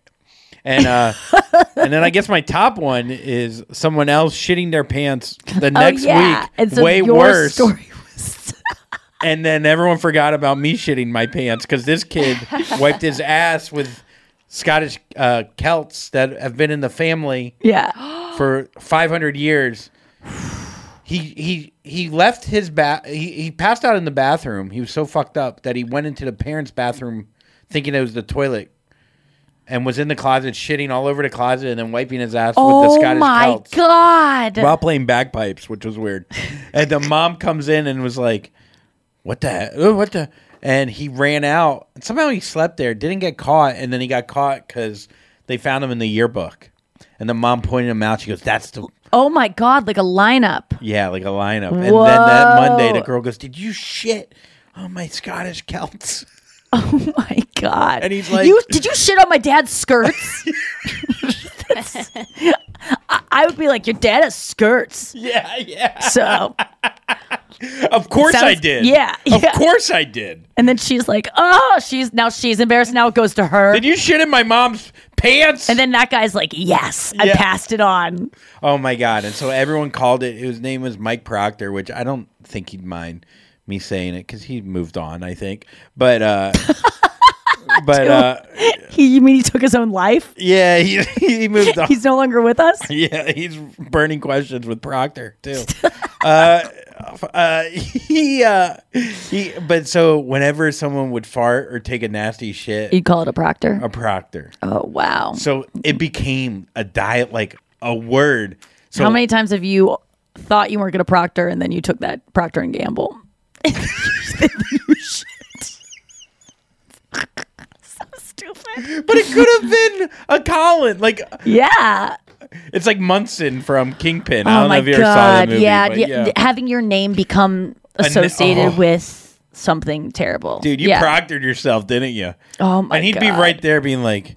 [SPEAKER 7] And uh [laughs] and then I guess my top one is someone else shitting their pants the [laughs] next
[SPEAKER 4] Oh, yeah.
[SPEAKER 7] week.
[SPEAKER 4] And so
[SPEAKER 7] way
[SPEAKER 4] your
[SPEAKER 7] worse.
[SPEAKER 4] story [laughs]
[SPEAKER 7] and then everyone forgot about me shitting my pants because this kid wiped his ass with Scottish uh, kilts that have been in the family
[SPEAKER 4] Yeah. [gasps]
[SPEAKER 7] for 500 years. He he he left his bath. He, he passed out in the bathroom. He was so fucked up that he went into the parents' bathroom thinking it was the toilet, and was in the closet shitting all over the closet and then wiping his ass with the Scottish closet.
[SPEAKER 4] Oh
[SPEAKER 7] Scottish
[SPEAKER 4] my
[SPEAKER 7] kilts
[SPEAKER 4] god.
[SPEAKER 7] while playing bagpipes, which was weird. and the mom comes in and was like, "What the? Heck? Oh, What the?" And he ran out. And somehow he slept there, didn't get caught, and then he got caught because they found him in the yearbook. And the mom pointed him out. She goes, "That's the
[SPEAKER 4] Oh my god, like a lineup.
[SPEAKER 7] yeah, like a lineup." And then that Monday, the
[SPEAKER 4] Whoa.
[SPEAKER 7] girl goes, "Did you shit on my Scottish kilts?" [laughs]
[SPEAKER 4] Oh my god.
[SPEAKER 7] And he's like-
[SPEAKER 4] you did you shit on my dad's skirts? [laughs] I, I would be like, your dad has skirts.
[SPEAKER 7] Yeah, yeah.
[SPEAKER 4] So
[SPEAKER 7] Of course I did.
[SPEAKER 4] yeah,
[SPEAKER 7] of
[SPEAKER 4] yeah.
[SPEAKER 7] course I did.
[SPEAKER 4] and then she's like, oh, she's now she's embarrassed. Now it goes to her.
[SPEAKER 7] Did you shit in my mom's pants?
[SPEAKER 4] And then that guy's like, yes, I passed it on.
[SPEAKER 7] Oh my god! And so everyone called it. His name was Mike Proctor, which I don't think he'd mind me saying it because he moved on. I think, but uh, [laughs] but uh,
[SPEAKER 4] He, you mean he took his own life?
[SPEAKER 7] yeah, he he moved [laughs] on.
[SPEAKER 4] He's no longer with us. [laughs]
[SPEAKER 7] yeah, he's burning questions with Proctor too. uh, uh, he uh, he. But so whenever someone would fart or take a nasty shit,
[SPEAKER 4] You call it a proctor.
[SPEAKER 7] a Proctor.
[SPEAKER 4] Oh wow.
[SPEAKER 7] So it became a diet, like a word. So
[SPEAKER 4] How many times have you thought you weren't going to proctor and then you took that proctor and gamble?
[SPEAKER 7] But it could have been a Colin. Like
[SPEAKER 4] Yeah.
[SPEAKER 7] It's like Munson from Kingpin. I
[SPEAKER 4] oh
[SPEAKER 7] don't
[SPEAKER 4] my
[SPEAKER 7] know if you ever saw
[SPEAKER 4] god!
[SPEAKER 7] that movie.
[SPEAKER 4] yeah,
[SPEAKER 7] but
[SPEAKER 4] yeah,
[SPEAKER 7] yeah.
[SPEAKER 4] having your name become associated
[SPEAKER 7] oh.
[SPEAKER 4] with something terrible,
[SPEAKER 7] Dude, you
[SPEAKER 4] yeah.
[SPEAKER 7] proctored yourself, didn't you?
[SPEAKER 4] Oh my
[SPEAKER 7] And he'd be right there being like,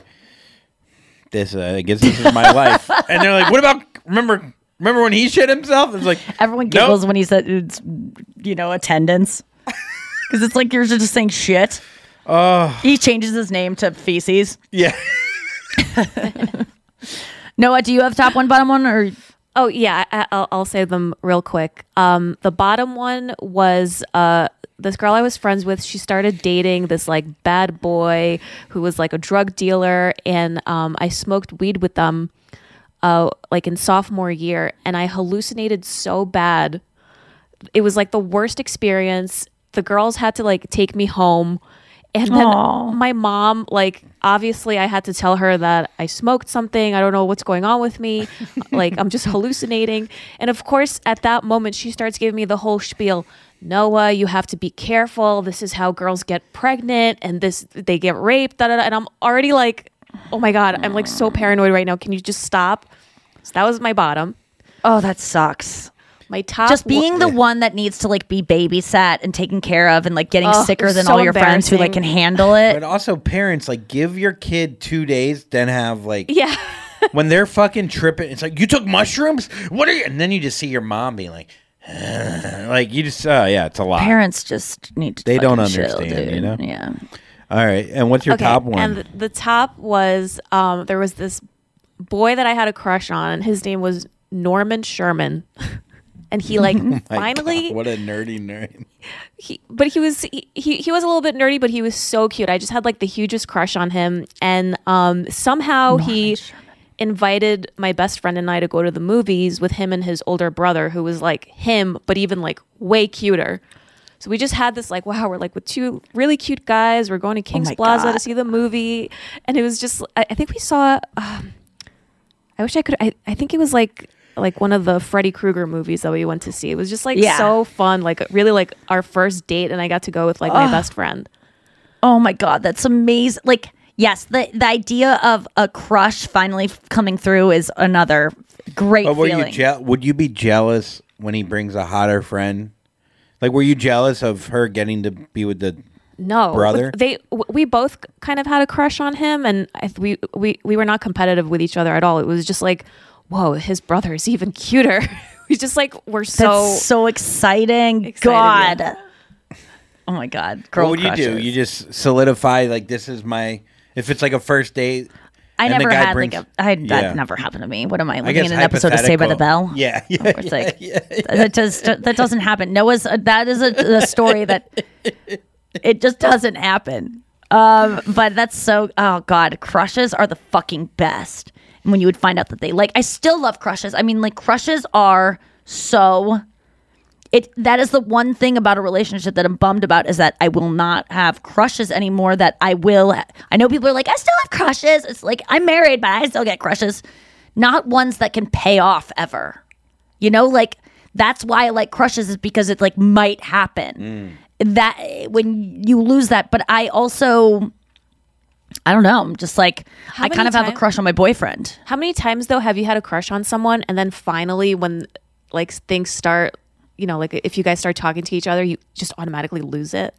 [SPEAKER 7] "This, uh, I guess this is my life." [laughs] And they're like, "What about remember? Remember when he shit himself?" It's like [laughs]
[SPEAKER 4] Everyone
[SPEAKER 7] Nope.
[SPEAKER 4] giggles when he said it's, you know, attendance. [laughs] Because it's like you're just saying shit.
[SPEAKER 7] Oh.
[SPEAKER 4] He changes his name to feces.
[SPEAKER 7] Yeah. [laughs]
[SPEAKER 4] Noah, do you have top one, bottom one, or
[SPEAKER 6] Oh yeah, I, I'll, I'll say them real quick. Um, the bottom one was uh, this girl I was friends with. She started dating this like bad boy who was like a drug dealer, and um, I smoked weed with them, uh, like in sophomore year, and I hallucinated so bad. It was like the worst experience. The girls had to like take me home. And then
[SPEAKER 4] Aw.
[SPEAKER 6] my mom, like, obviously, I had to tell her that I smoked something. I don't know what's going on with me. [laughs] like, I'm just hallucinating. And of course, at that moment, she starts giving me the whole spiel. Noah, you have to be careful. This is how girls get pregnant, and this they get raped. Da, da, da. And I'm already like, oh my god, I'm like so paranoid right now. Can you just stop? So that was my bottom.
[SPEAKER 4] Oh, that sucks.
[SPEAKER 6] My top,
[SPEAKER 4] just being the one that needs to like be babysat and taken care of and like getting
[SPEAKER 6] Oh,
[SPEAKER 4] sicker than
[SPEAKER 6] so
[SPEAKER 4] all your friends who like can
[SPEAKER 6] embarrassing.
[SPEAKER 4] handle it.
[SPEAKER 7] But also, parents like give your kid two days, then have like
[SPEAKER 6] yeah. [laughs]
[SPEAKER 7] when they're fucking tripping. It's like you took mushrooms. What are you? And then you just see your mom being like, [sighs] like you just, uh, yeah, it's a lot.
[SPEAKER 4] Parents just need to.
[SPEAKER 7] They don't
[SPEAKER 4] fucking chill,
[SPEAKER 7] understand, you
[SPEAKER 4] dude.
[SPEAKER 7] know.
[SPEAKER 4] Yeah.
[SPEAKER 7] All right, and what's your
[SPEAKER 6] Okay,
[SPEAKER 7] top one?
[SPEAKER 6] And the, the top was um, there was this boy that I had a crush on. and His name was Norman Sherman, [laughs] and he like [laughs]
[SPEAKER 7] Oh
[SPEAKER 6] finally
[SPEAKER 7] God, what a nerdy nerd. [laughs]
[SPEAKER 6] he, but he was he, he he was a little bit nerdy, but he was so cute. I just had like the hugest crush on him, and um, somehow he invited my best friend and I to go to the movies with him and his older brother, who was like him, but even like way cuter. So we just had this like, wow, we're like with two really cute guys. We're going to Kings
[SPEAKER 4] my
[SPEAKER 6] Plaza
[SPEAKER 4] God.
[SPEAKER 6] to see the movie, and it was just I, I think we saw. Um, I wish I could. I, I think it was like like one of the Freddy Krueger movies that we went to see. It was just like
[SPEAKER 4] Yeah.
[SPEAKER 6] so fun, like really like our first date, and I got to go with like my best friend.
[SPEAKER 4] Oh my god, that's amazing! Like, yes, the the idea of a crush finally f- coming through is another great
[SPEAKER 7] But were
[SPEAKER 4] feeling.
[SPEAKER 7] you je- would you be jealous when he brings a hotter friend? Like, were you jealous of her getting to be with the
[SPEAKER 6] No,
[SPEAKER 7] brother?
[SPEAKER 6] They we both kind of had a crush on him, and I, we we we were not competitive with each other at all. It was just like, whoa, his brother is even [laughs] cuter. we just like we're so
[SPEAKER 4] That's so exciting.
[SPEAKER 6] Excited,
[SPEAKER 4] God.
[SPEAKER 6] yeah.
[SPEAKER 4] Oh my god, girl
[SPEAKER 7] what would you do? You just solidify like this is my. If it's like a first date,
[SPEAKER 4] I
[SPEAKER 7] and
[SPEAKER 4] never had
[SPEAKER 7] brings-
[SPEAKER 4] like a. I,
[SPEAKER 7] Yeah.
[SPEAKER 4] That never happened to me. What am I looking
[SPEAKER 7] guess
[SPEAKER 4] at an episode of Saved by the Bell?
[SPEAKER 7] Yeah, [laughs] yeah,
[SPEAKER 4] Oh, it's like [laughs] that just that doesn't happen. Noah's that is a, a story that [laughs] it just doesn't happen. Um, but that's so. Oh God, crushes are the fucking best. And when you would find out that they like, I still love crushes. I mean, like crushes are so. It that is the one thing about a relationship that I'm bummed about is that I will not have crushes anymore. That I will. I know people are like, I still have crushes. It's like I'm married, but I still get crushes. Not ones that can pay off ever. You know, like that's why I like crushes is because it like might happen. Mm. That when you lose that, but I also I don't know. I'm just like
[SPEAKER 6] How
[SPEAKER 4] I kind
[SPEAKER 6] many
[SPEAKER 4] of have a crush on my boyfriend.
[SPEAKER 6] How many times though have you had a crush on someone and then finally when like things start, you know, like if you guys start talking to each other, you just automatically lose it?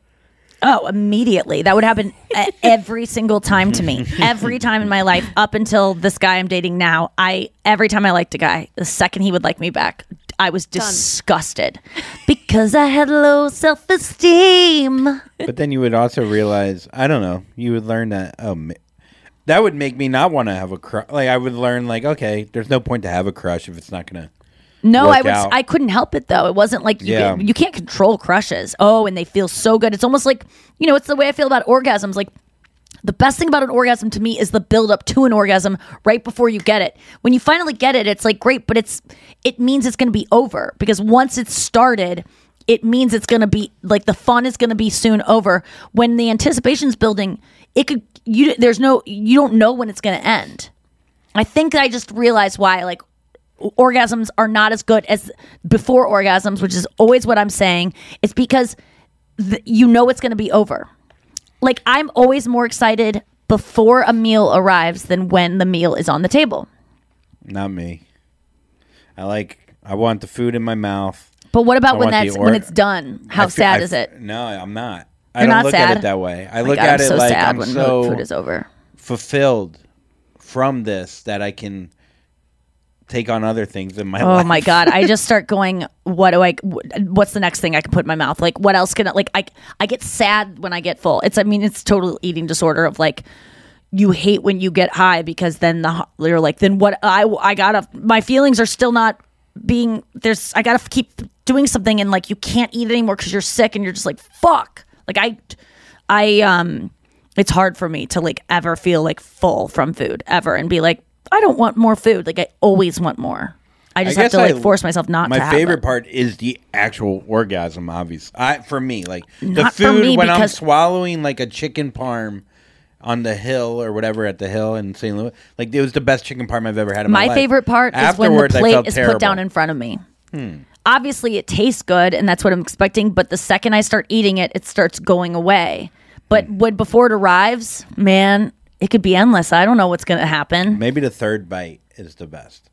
[SPEAKER 4] Oh, immediately. That would happen [laughs] every single time to me. Every time in my life up until this guy I'm dating now. I every time I liked a guy, the second he would like me back, I was disgusted because I had low self-esteem.
[SPEAKER 7] but then you would also realize I don't know. You would learn that oh, that would make me not want to have a crush. Like I would learn like okay, there's no point to have a crush if it's not gonna.
[SPEAKER 4] No, I was. I couldn't help it though. It wasn't like you,
[SPEAKER 7] Yeah.
[SPEAKER 4] you can't control crushes. Oh, and they feel so good. It's almost like you know, it's the way I feel about orgasms. Like the best thing about an orgasm to me is the build up to an orgasm right before you get it. When you finally get it, it's like great, but it's it means it's going to be over because once it's started, it means it's going to be like the fun is going to be soon over. When the anticipation's building, it could you there's no you don't know when it's going to end. I think I just realized why like orgasms are not as good as before orgasms, which is always what I'm saying. It's because th- you know it's going to be over. Like I'm always more excited before a meal arrives than when the meal is on the table.
[SPEAKER 7] Not me. I like. I want the food in my mouth.
[SPEAKER 4] But what about
[SPEAKER 7] I
[SPEAKER 4] when
[SPEAKER 7] want the
[SPEAKER 4] that's
[SPEAKER 7] or-
[SPEAKER 4] when it's done? How
[SPEAKER 7] I fe-
[SPEAKER 4] sad
[SPEAKER 7] I
[SPEAKER 4] is
[SPEAKER 7] f-
[SPEAKER 4] it?
[SPEAKER 7] No, I'm not. I
[SPEAKER 4] You're
[SPEAKER 7] don't
[SPEAKER 4] not
[SPEAKER 7] look at
[SPEAKER 4] sad?
[SPEAKER 7] it that way. I look
[SPEAKER 4] God,
[SPEAKER 7] at
[SPEAKER 4] I'm
[SPEAKER 7] it
[SPEAKER 4] so
[SPEAKER 7] like
[SPEAKER 4] sad
[SPEAKER 7] I'm
[SPEAKER 4] when
[SPEAKER 7] so
[SPEAKER 4] food is over.
[SPEAKER 7] fulfilled from this that I can take on other things in my
[SPEAKER 4] Oh
[SPEAKER 7] life.
[SPEAKER 4] my god! I just [laughs] start going. What do I? What's the next thing I can put in my mouth? Like what else can I? Like I I get sad when I get full. It's I mean it's total eating disorder of like you hate when you get high because then the you're like then what I I gotta my feelings are still not being there's I gotta keep doing something and like you can't eat anymore because you're sick and you're just like fuck like I I um it's hard for me to like ever feel like full from food ever and be like I don't want more food like I always want more. I just have to like
[SPEAKER 7] I-
[SPEAKER 4] force myself not
[SPEAKER 7] My
[SPEAKER 4] to have
[SPEAKER 7] favorite
[SPEAKER 4] it.
[SPEAKER 7] part is the actual orgasm. Obviously, I for me like the
[SPEAKER 4] Not for
[SPEAKER 7] food when I'm swallowing like a chicken parm on the hill or whatever at the hill in St. Louis. Like it was the best chicken parm I've ever had in my,
[SPEAKER 4] My favorite part is when the plate is
[SPEAKER 7] terrible.
[SPEAKER 4] put down in front of me.
[SPEAKER 7] Hmm.
[SPEAKER 4] Obviously, it tastes good, and that's what I'm expecting. But the second I start eating it, it starts going away. But
[SPEAKER 7] Hmm.
[SPEAKER 4] when before it arrives, man, it could be endless. I don't know what's gonna happen.
[SPEAKER 7] Maybe the third bite is the best.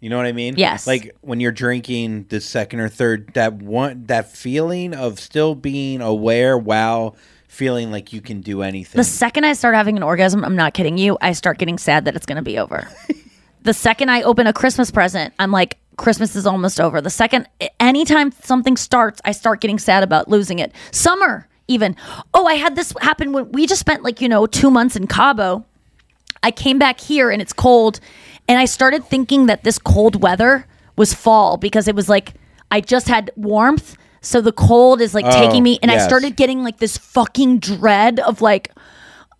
[SPEAKER 7] You know what I mean?
[SPEAKER 4] Yes.
[SPEAKER 7] Like when you're drinking the second or third, that one, that feeling of still being aware while feeling like you can do anything.
[SPEAKER 4] The second I start having an orgasm, I'm not kidding you, I start getting sad that it's going to be over. [laughs] the second I open a Christmas present, I'm like, Christmas is almost over. The second, anytime something starts, I start getting sad about losing it. Summer, even. Oh, I had this happen when we just spent like, you know, two months in Cabo. I came back here and it's cold, and I started thinking that this cold weather was fall because it was like I just had warmth. So the cold is like
[SPEAKER 7] Oh,
[SPEAKER 4] taking me, and I started getting like this fucking dread of like,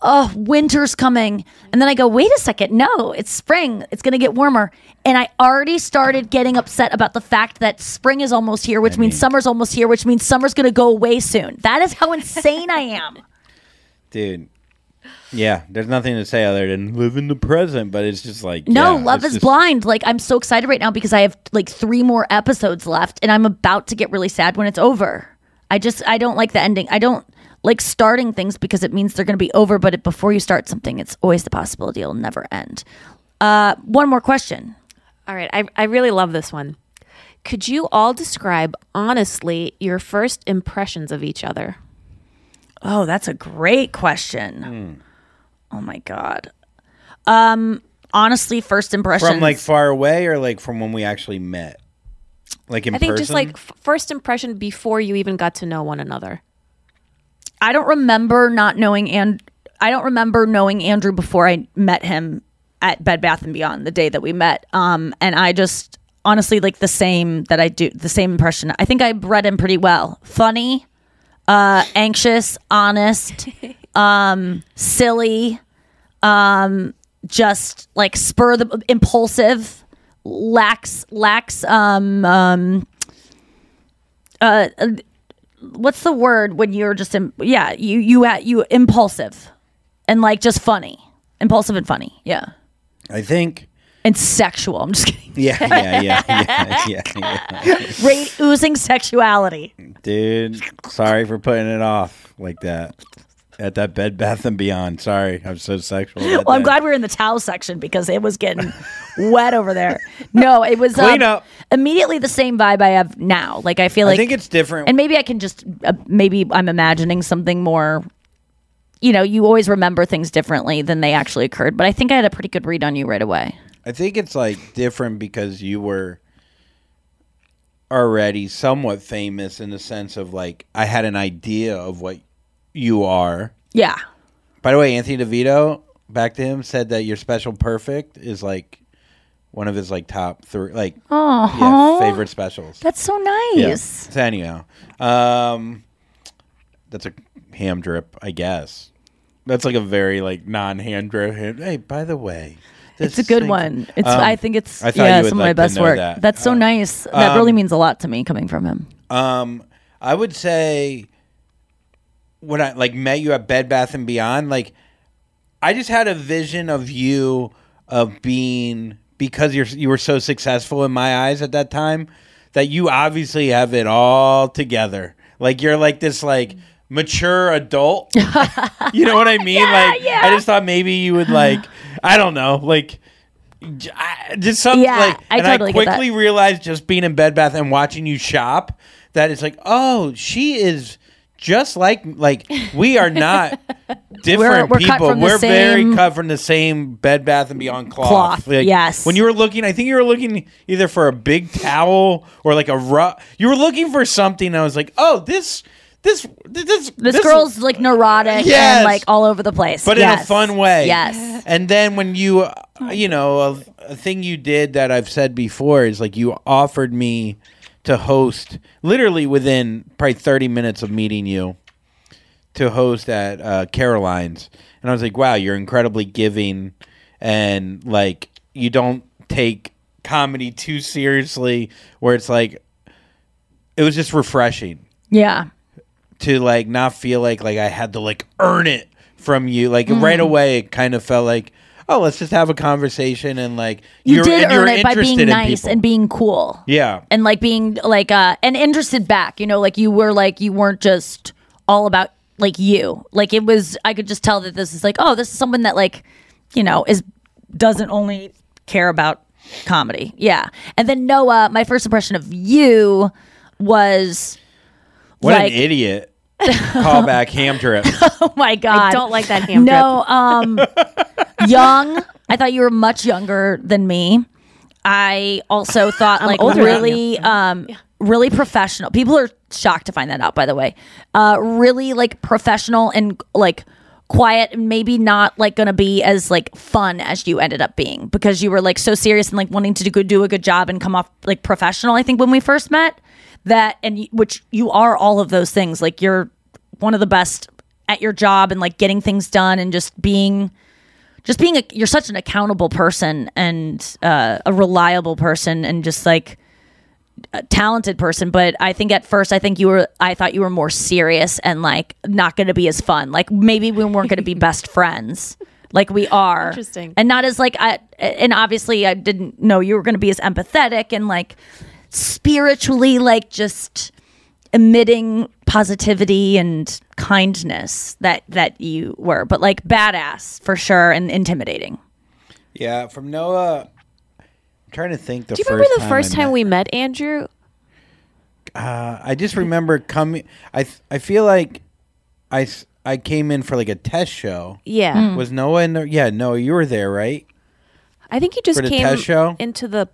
[SPEAKER 4] oh, winter's coming. And then I go, wait a second, no, it's spring. It's gonna get warmer. And I already started getting upset about the fact that spring is almost here, which means summer's almost here, which means summer's gonna go away soon. That is how insane I am. [laughs]
[SPEAKER 7] Dude. Yeah, there's nothing to say other than live in the present, but it's just like
[SPEAKER 4] No,
[SPEAKER 7] yeah,
[SPEAKER 4] Love is
[SPEAKER 7] just-
[SPEAKER 4] Blind. Like I'm so excited right now because I have like three more episodes left and I'm about to get really sad when it's over. I just I don't like the ending. I don't like starting things because it means they're going to be over, but it, before you start something, it's always the possibility it'll never end. Uh one more question.
[SPEAKER 6] All right, I, I really love this one. Could you all describe honestly your first impressions of each other?
[SPEAKER 4] Oh, that's a great question. Oh my god. Um honestly, first impression
[SPEAKER 7] from like far away or like from when we actually met, like in
[SPEAKER 6] I think
[SPEAKER 7] person.
[SPEAKER 6] just like f- first impression before you even got to know one another.
[SPEAKER 4] I don't remember not knowing and I don't remember knowing Andrew before I met him at Bed Bath and Beyond the day that we met. Um, and I just honestly like the same that I do the same impression. I think I read him pretty well. Funny, uh, anxious, honest, [laughs] um, silly, um, just like spur the impulsive, lacks lacks um um uh, uh what's the word when you're just im- yeah you you at you impulsive and like just funny impulsive and funny yeah
[SPEAKER 7] I think.
[SPEAKER 4] and sexual i'm just kidding
[SPEAKER 7] Yeah, yeah, yeah, yeah, [laughs] yeah, yeah.
[SPEAKER 4] Oozing sexuality
[SPEAKER 7] Dude, sorry for putting it off like that. At that Bed Bath and Beyond. Sorry, I'm so sexual.
[SPEAKER 4] well i'm glad we are in the towel section because it was getting wet over there no it was
[SPEAKER 7] Clean
[SPEAKER 4] um,
[SPEAKER 7] up.
[SPEAKER 4] immediately the same vibe i have now like i feel like I
[SPEAKER 7] think it's different.
[SPEAKER 4] and maybe i can just uh, maybe i'm imagining something more you know you always remember things differently than they actually occurred but i think i had a pretty good read on you right away
[SPEAKER 7] I think it's like different because you were already somewhat famous in the sense of like I had an idea of what you are.
[SPEAKER 4] yeah
[SPEAKER 7] By the way, Anthony DeVito, back to him, said that your special perfect is like one of his like top three like yeah, favorite specials.
[SPEAKER 4] That's so
[SPEAKER 7] Yeah.
[SPEAKER 4] nice.
[SPEAKER 7] So anyhow, um, that's a ham drip, I guess. That's like a very like non-hand drip. Hey, by the way,
[SPEAKER 4] It's a good
[SPEAKER 7] thing-
[SPEAKER 4] one. It's
[SPEAKER 7] Um,
[SPEAKER 4] I think it's
[SPEAKER 7] I
[SPEAKER 4] yeah some
[SPEAKER 7] like
[SPEAKER 4] of my
[SPEAKER 7] to
[SPEAKER 4] best work.
[SPEAKER 7] that.
[SPEAKER 4] That's so
[SPEAKER 7] Uh,
[SPEAKER 4] nice. That really
[SPEAKER 7] um,
[SPEAKER 4] means a lot to me coming from him.
[SPEAKER 7] Um, I would say when I like met you at Bed Bath and Beyond, like I just had a vision of you of being because you're you were so successful in my eyes at that time that you obviously have it all together. Like you're like this like mature adult. [laughs] you know what I mean? like I just thought maybe you would like I don't know, like I, just something
[SPEAKER 4] Yeah,
[SPEAKER 7] like
[SPEAKER 4] I
[SPEAKER 7] and
[SPEAKER 4] totally
[SPEAKER 7] I quickly realized just being in Bed Bath and watching you shop that it's like, oh, she is just like like we are not [laughs] different
[SPEAKER 4] we're cut
[SPEAKER 7] people. we're very cut from the same Bed Bath and Beyond cloth.
[SPEAKER 4] Cloth,
[SPEAKER 7] Like,
[SPEAKER 4] yes.
[SPEAKER 7] When you were looking, I think you were looking either for a big towel or like a rough. You were looking for something. I was like, oh, this. This this
[SPEAKER 4] This, this girl's like neurotic
[SPEAKER 7] Yes.
[SPEAKER 4] and like all over the place.
[SPEAKER 7] but in a fun way.
[SPEAKER 4] Yes.
[SPEAKER 7] And then when you, uh, you know, a, a thing you did that I've said before is like you offered me to host literally within probably 30 minutes of meeting you to host at uh, Caroline's. And I was like, wow, you're incredibly giving and like you don't take comedy too seriously where it's like it was just refreshing
[SPEAKER 4] Yeah.
[SPEAKER 7] to like not feel like like I had to like earn it from you. Like
[SPEAKER 4] Mm.
[SPEAKER 7] right away, it kind of felt like, oh, let's just have a conversation and like
[SPEAKER 4] You
[SPEAKER 7] you're,
[SPEAKER 4] did earn it by being nice
[SPEAKER 7] people.
[SPEAKER 4] and being cool.
[SPEAKER 7] yeah.
[SPEAKER 4] and like being like uh and interested back you know like you were like you weren't just all about like you like it was i could just tell that this is like oh this is someone that like you know is doesn't only care about comedy yeah and then noah my first impression of you was
[SPEAKER 7] What
[SPEAKER 4] like
[SPEAKER 7] an idiot. [laughs] Call back ham drip. [laughs]
[SPEAKER 4] oh my god.
[SPEAKER 6] I don't like that ham trip.
[SPEAKER 4] no um [laughs] young i thought you were much younger than me. I also thought
[SPEAKER 6] I'm
[SPEAKER 4] like
[SPEAKER 6] older
[SPEAKER 4] really um really professional. People are shocked to find that out by the way. Uh really like professional and like quiet and maybe not like gonna be as like fun as you ended up being because you were like so serious and like wanting to do, do a good job and come off like professional i think when we first met that and which you are all of those things like you're one of the best at your job and like getting things done and just being just being a you're such an accountable person and uh, a reliable person and just like a talented person. But i think at first i think you were i thought you were more serious and like not going to be as fun. Like maybe we weren't going to be [laughs] best friends. Like we are.
[SPEAKER 6] Interesting.
[SPEAKER 4] and not as like i and obviously i didn't know you were going to be as empathetic and like spiritually like just emitting positivity and kindness that that you were but like badass for sure and intimidating
[SPEAKER 7] Yeah, from Noah. I'm trying to think the
[SPEAKER 6] Do you
[SPEAKER 7] first
[SPEAKER 6] remember the
[SPEAKER 7] time
[SPEAKER 6] first
[SPEAKER 7] I
[SPEAKER 6] time
[SPEAKER 7] met-
[SPEAKER 6] we met Andrew?
[SPEAKER 7] Uh, I just remember coming. I th- I feel like I I came in for like a test show.
[SPEAKER 6] Yeah. Mm.
[SPEAKER 7] Was Noah in there? Yeah, Noah, you were there, right?
[SPEAKER 6] I think you just
[SPEAKER 7] For the
[SPEAKER 6] came
[SPEAKER 7] test show?
[SPEAKER 6] into the.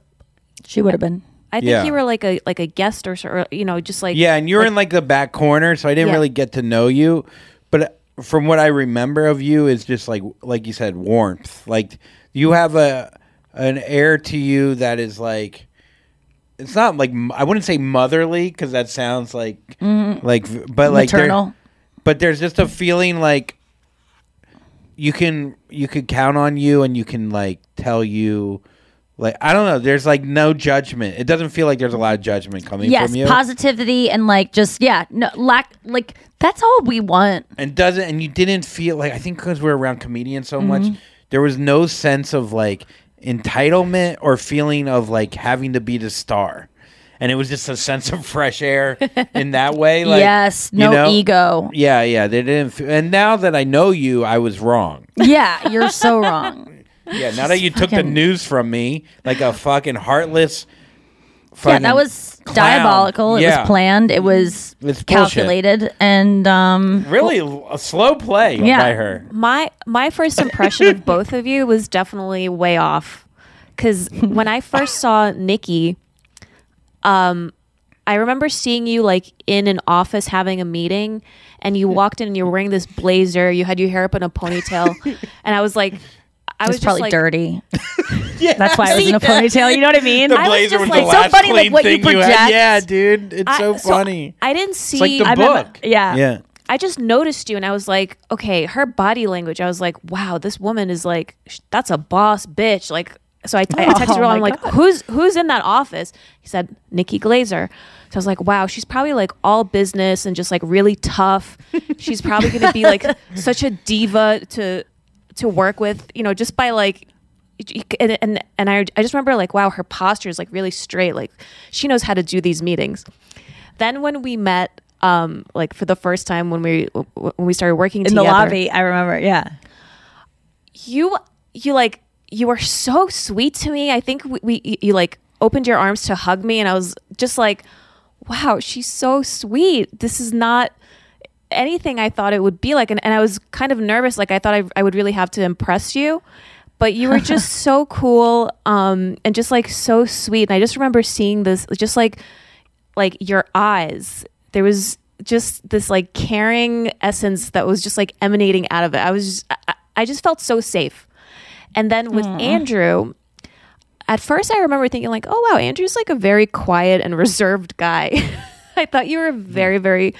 [SPEAKER 4] she would have been
[SPEAKER 6] I think
[SPEAKER 7] Yeah.
[SPEAKER 6] you were like a like a guest or, so- or you know just like
[SPEAKER 7] yeah, and you were in like the back corner, so I didn't
[SPEAKER 6] Yeah.
[SPEAKER 7] really get to know you. But uh, from what I remember of you, is just like like you said, warmth. Like you have a an air to you that is like. It's not like m- I wouldn't say motherly because that sounds like
[SPEAKER 4] Mhm.
[SPEAKER 7] like but like there-
[SPEAKER 4] Maternal.
[SPEAKER 7] but there's just a feeling like you can you could count on you and you can like tell you like I don't know. There's like no judgment. It doesn't feel like there's a lot of judgment coming
[SPEAKER 4] yes
[SPEAKER 7] from you.
[SPEAKER 4] positivity and like just yeah no lack like that's all we want
[SPEAKER 7] and doesn't and you didn't feel like I think because we're around comedians so much,
[SPEAKER 4] Mhm.
[SPEAKER 7] there was no sense of like entitlement or feeling of like having to be the star. And it was just a sense of fresh air [laughs] in that way. Like,
[SPEAKER 4] Yes,
[SPEAKER 7] you
[SPEAKER 4] no
[SPEAKER 7] know?
[SPEAKER 4] ego.
[SPEAKER 7] Yeah, yeah. They didn't. F- and now that I know you, I was wrong.
[SPEAKER 4] yeah you're so wrong [laughs]
[SPEAKER 7] Yeah, now that you took the
[SPEAKER 4] fucking-
[SPEAKER 7] news from me, like a fucking heartless.
[SPEAKER 4] yeah
[SPEAKER 7] fucking
[SPEAKER 4] that was
[SPEAKER 7] clown.
[SPEAKER 4] diabolical it
[SPEAKER 7] Yeah.
[SPEAKER 4] was planned it was
[SPEAKER 7] It's bullshit.
[SPEAKER 4] calculated and um
[SPEAKER 7] Really a slow play
[SPEAKER 6] Yeah.
[SPEAKER 7] by her.
[SPEAKER 6] My my first impression of both of you was definitely way off. Because when I first saw Nikki, um, I remember seeing you like in an office having a meeting, and you walked in and you were wearing this blazer. You had your hair up in a ponytail, [laughs] and I was like, I
[SPEAKER 4] It
[SPEAKER 6] was,
[SPEAKER 4] was
[SPEAKER 6] just
[SPEAKER 4] probably
[SPEAKER 6] like,
[SPEAKER 4] dirty. [laughs] [laughs] That's why I was in a ponytail. You know what I mean?
[SPEAKER 7] The
[SPEAKER 4] I was
[SPEAKER 7] blazer
[SPEAKER 4] just
[SPEAKER 7] was
[SPEAKER 4] like
[SPEAKER 7] the
[SPEAKER 4] so
[SPEAKER 7] last
[SPEAKER 4] funny, like
[SPEAKER 7] clean
[SPEAKER 4] what you
[SPEAKER 7] thing you had. Yeah, dude, it's
[SPEAKER 6] I-
[SPEAKER 7] so
[SPEAKER 6] so
[SPEAKER 7] funny.
[SPEAKER 6] I didn't see.
[SPEAKER 7] It's like the
[SPEAKER 4] I remember-
[SPEAKER 7] book.
[SPEAKER 4] yeah.
[SPEAKER 7] Yeah.
[SPEAKER 6] I just noticed you and I was like, okay, her body language. I was like, wow, this woman is like, that's a boss bitch. Like, so I, I texted
[SPEAKER 4] Oh
[SPEAKER 6] her. I'm like,
[SPEAKER 4] God.
[SPEAKER 6] who's who's in that office? He said Nikki Glaser. So I was like, wow, she's probably like all business and just like really tough. She's probably going to be like [laughs] such a diva to to work with. You know, just by like. And, and and I I just remember like wow her posture is like really straight like she knows how to do these meetings. Then when we met um like for the first time when we when we started working together.
[SPEAKER 4] in the lobby. I remember. Yeah.
[SPEAKER 6] you you like you were so sweet to me. I think we, we you, you like opened your arms to hug me, and I was just like, wow, she's so sweet. This is not anything I thought it would be like. And, and I was kind of nervous. Like I thought I, I would really have to impress you. But you were just [laughs] so cool um, and just like so sweet. And I just remember seeing this, just like, like your eyes. There was just this like caring essence that was just like emanating out of it. I was just, I, I just felt so safe. And then with
[SPEAKER 4] Aw.
[SPEAKER 6] Andrew, at first I remember thinking like, oh wow, Andrew's like a very quiet and [laughs] reserved guy. [laughs] I thought you were very, very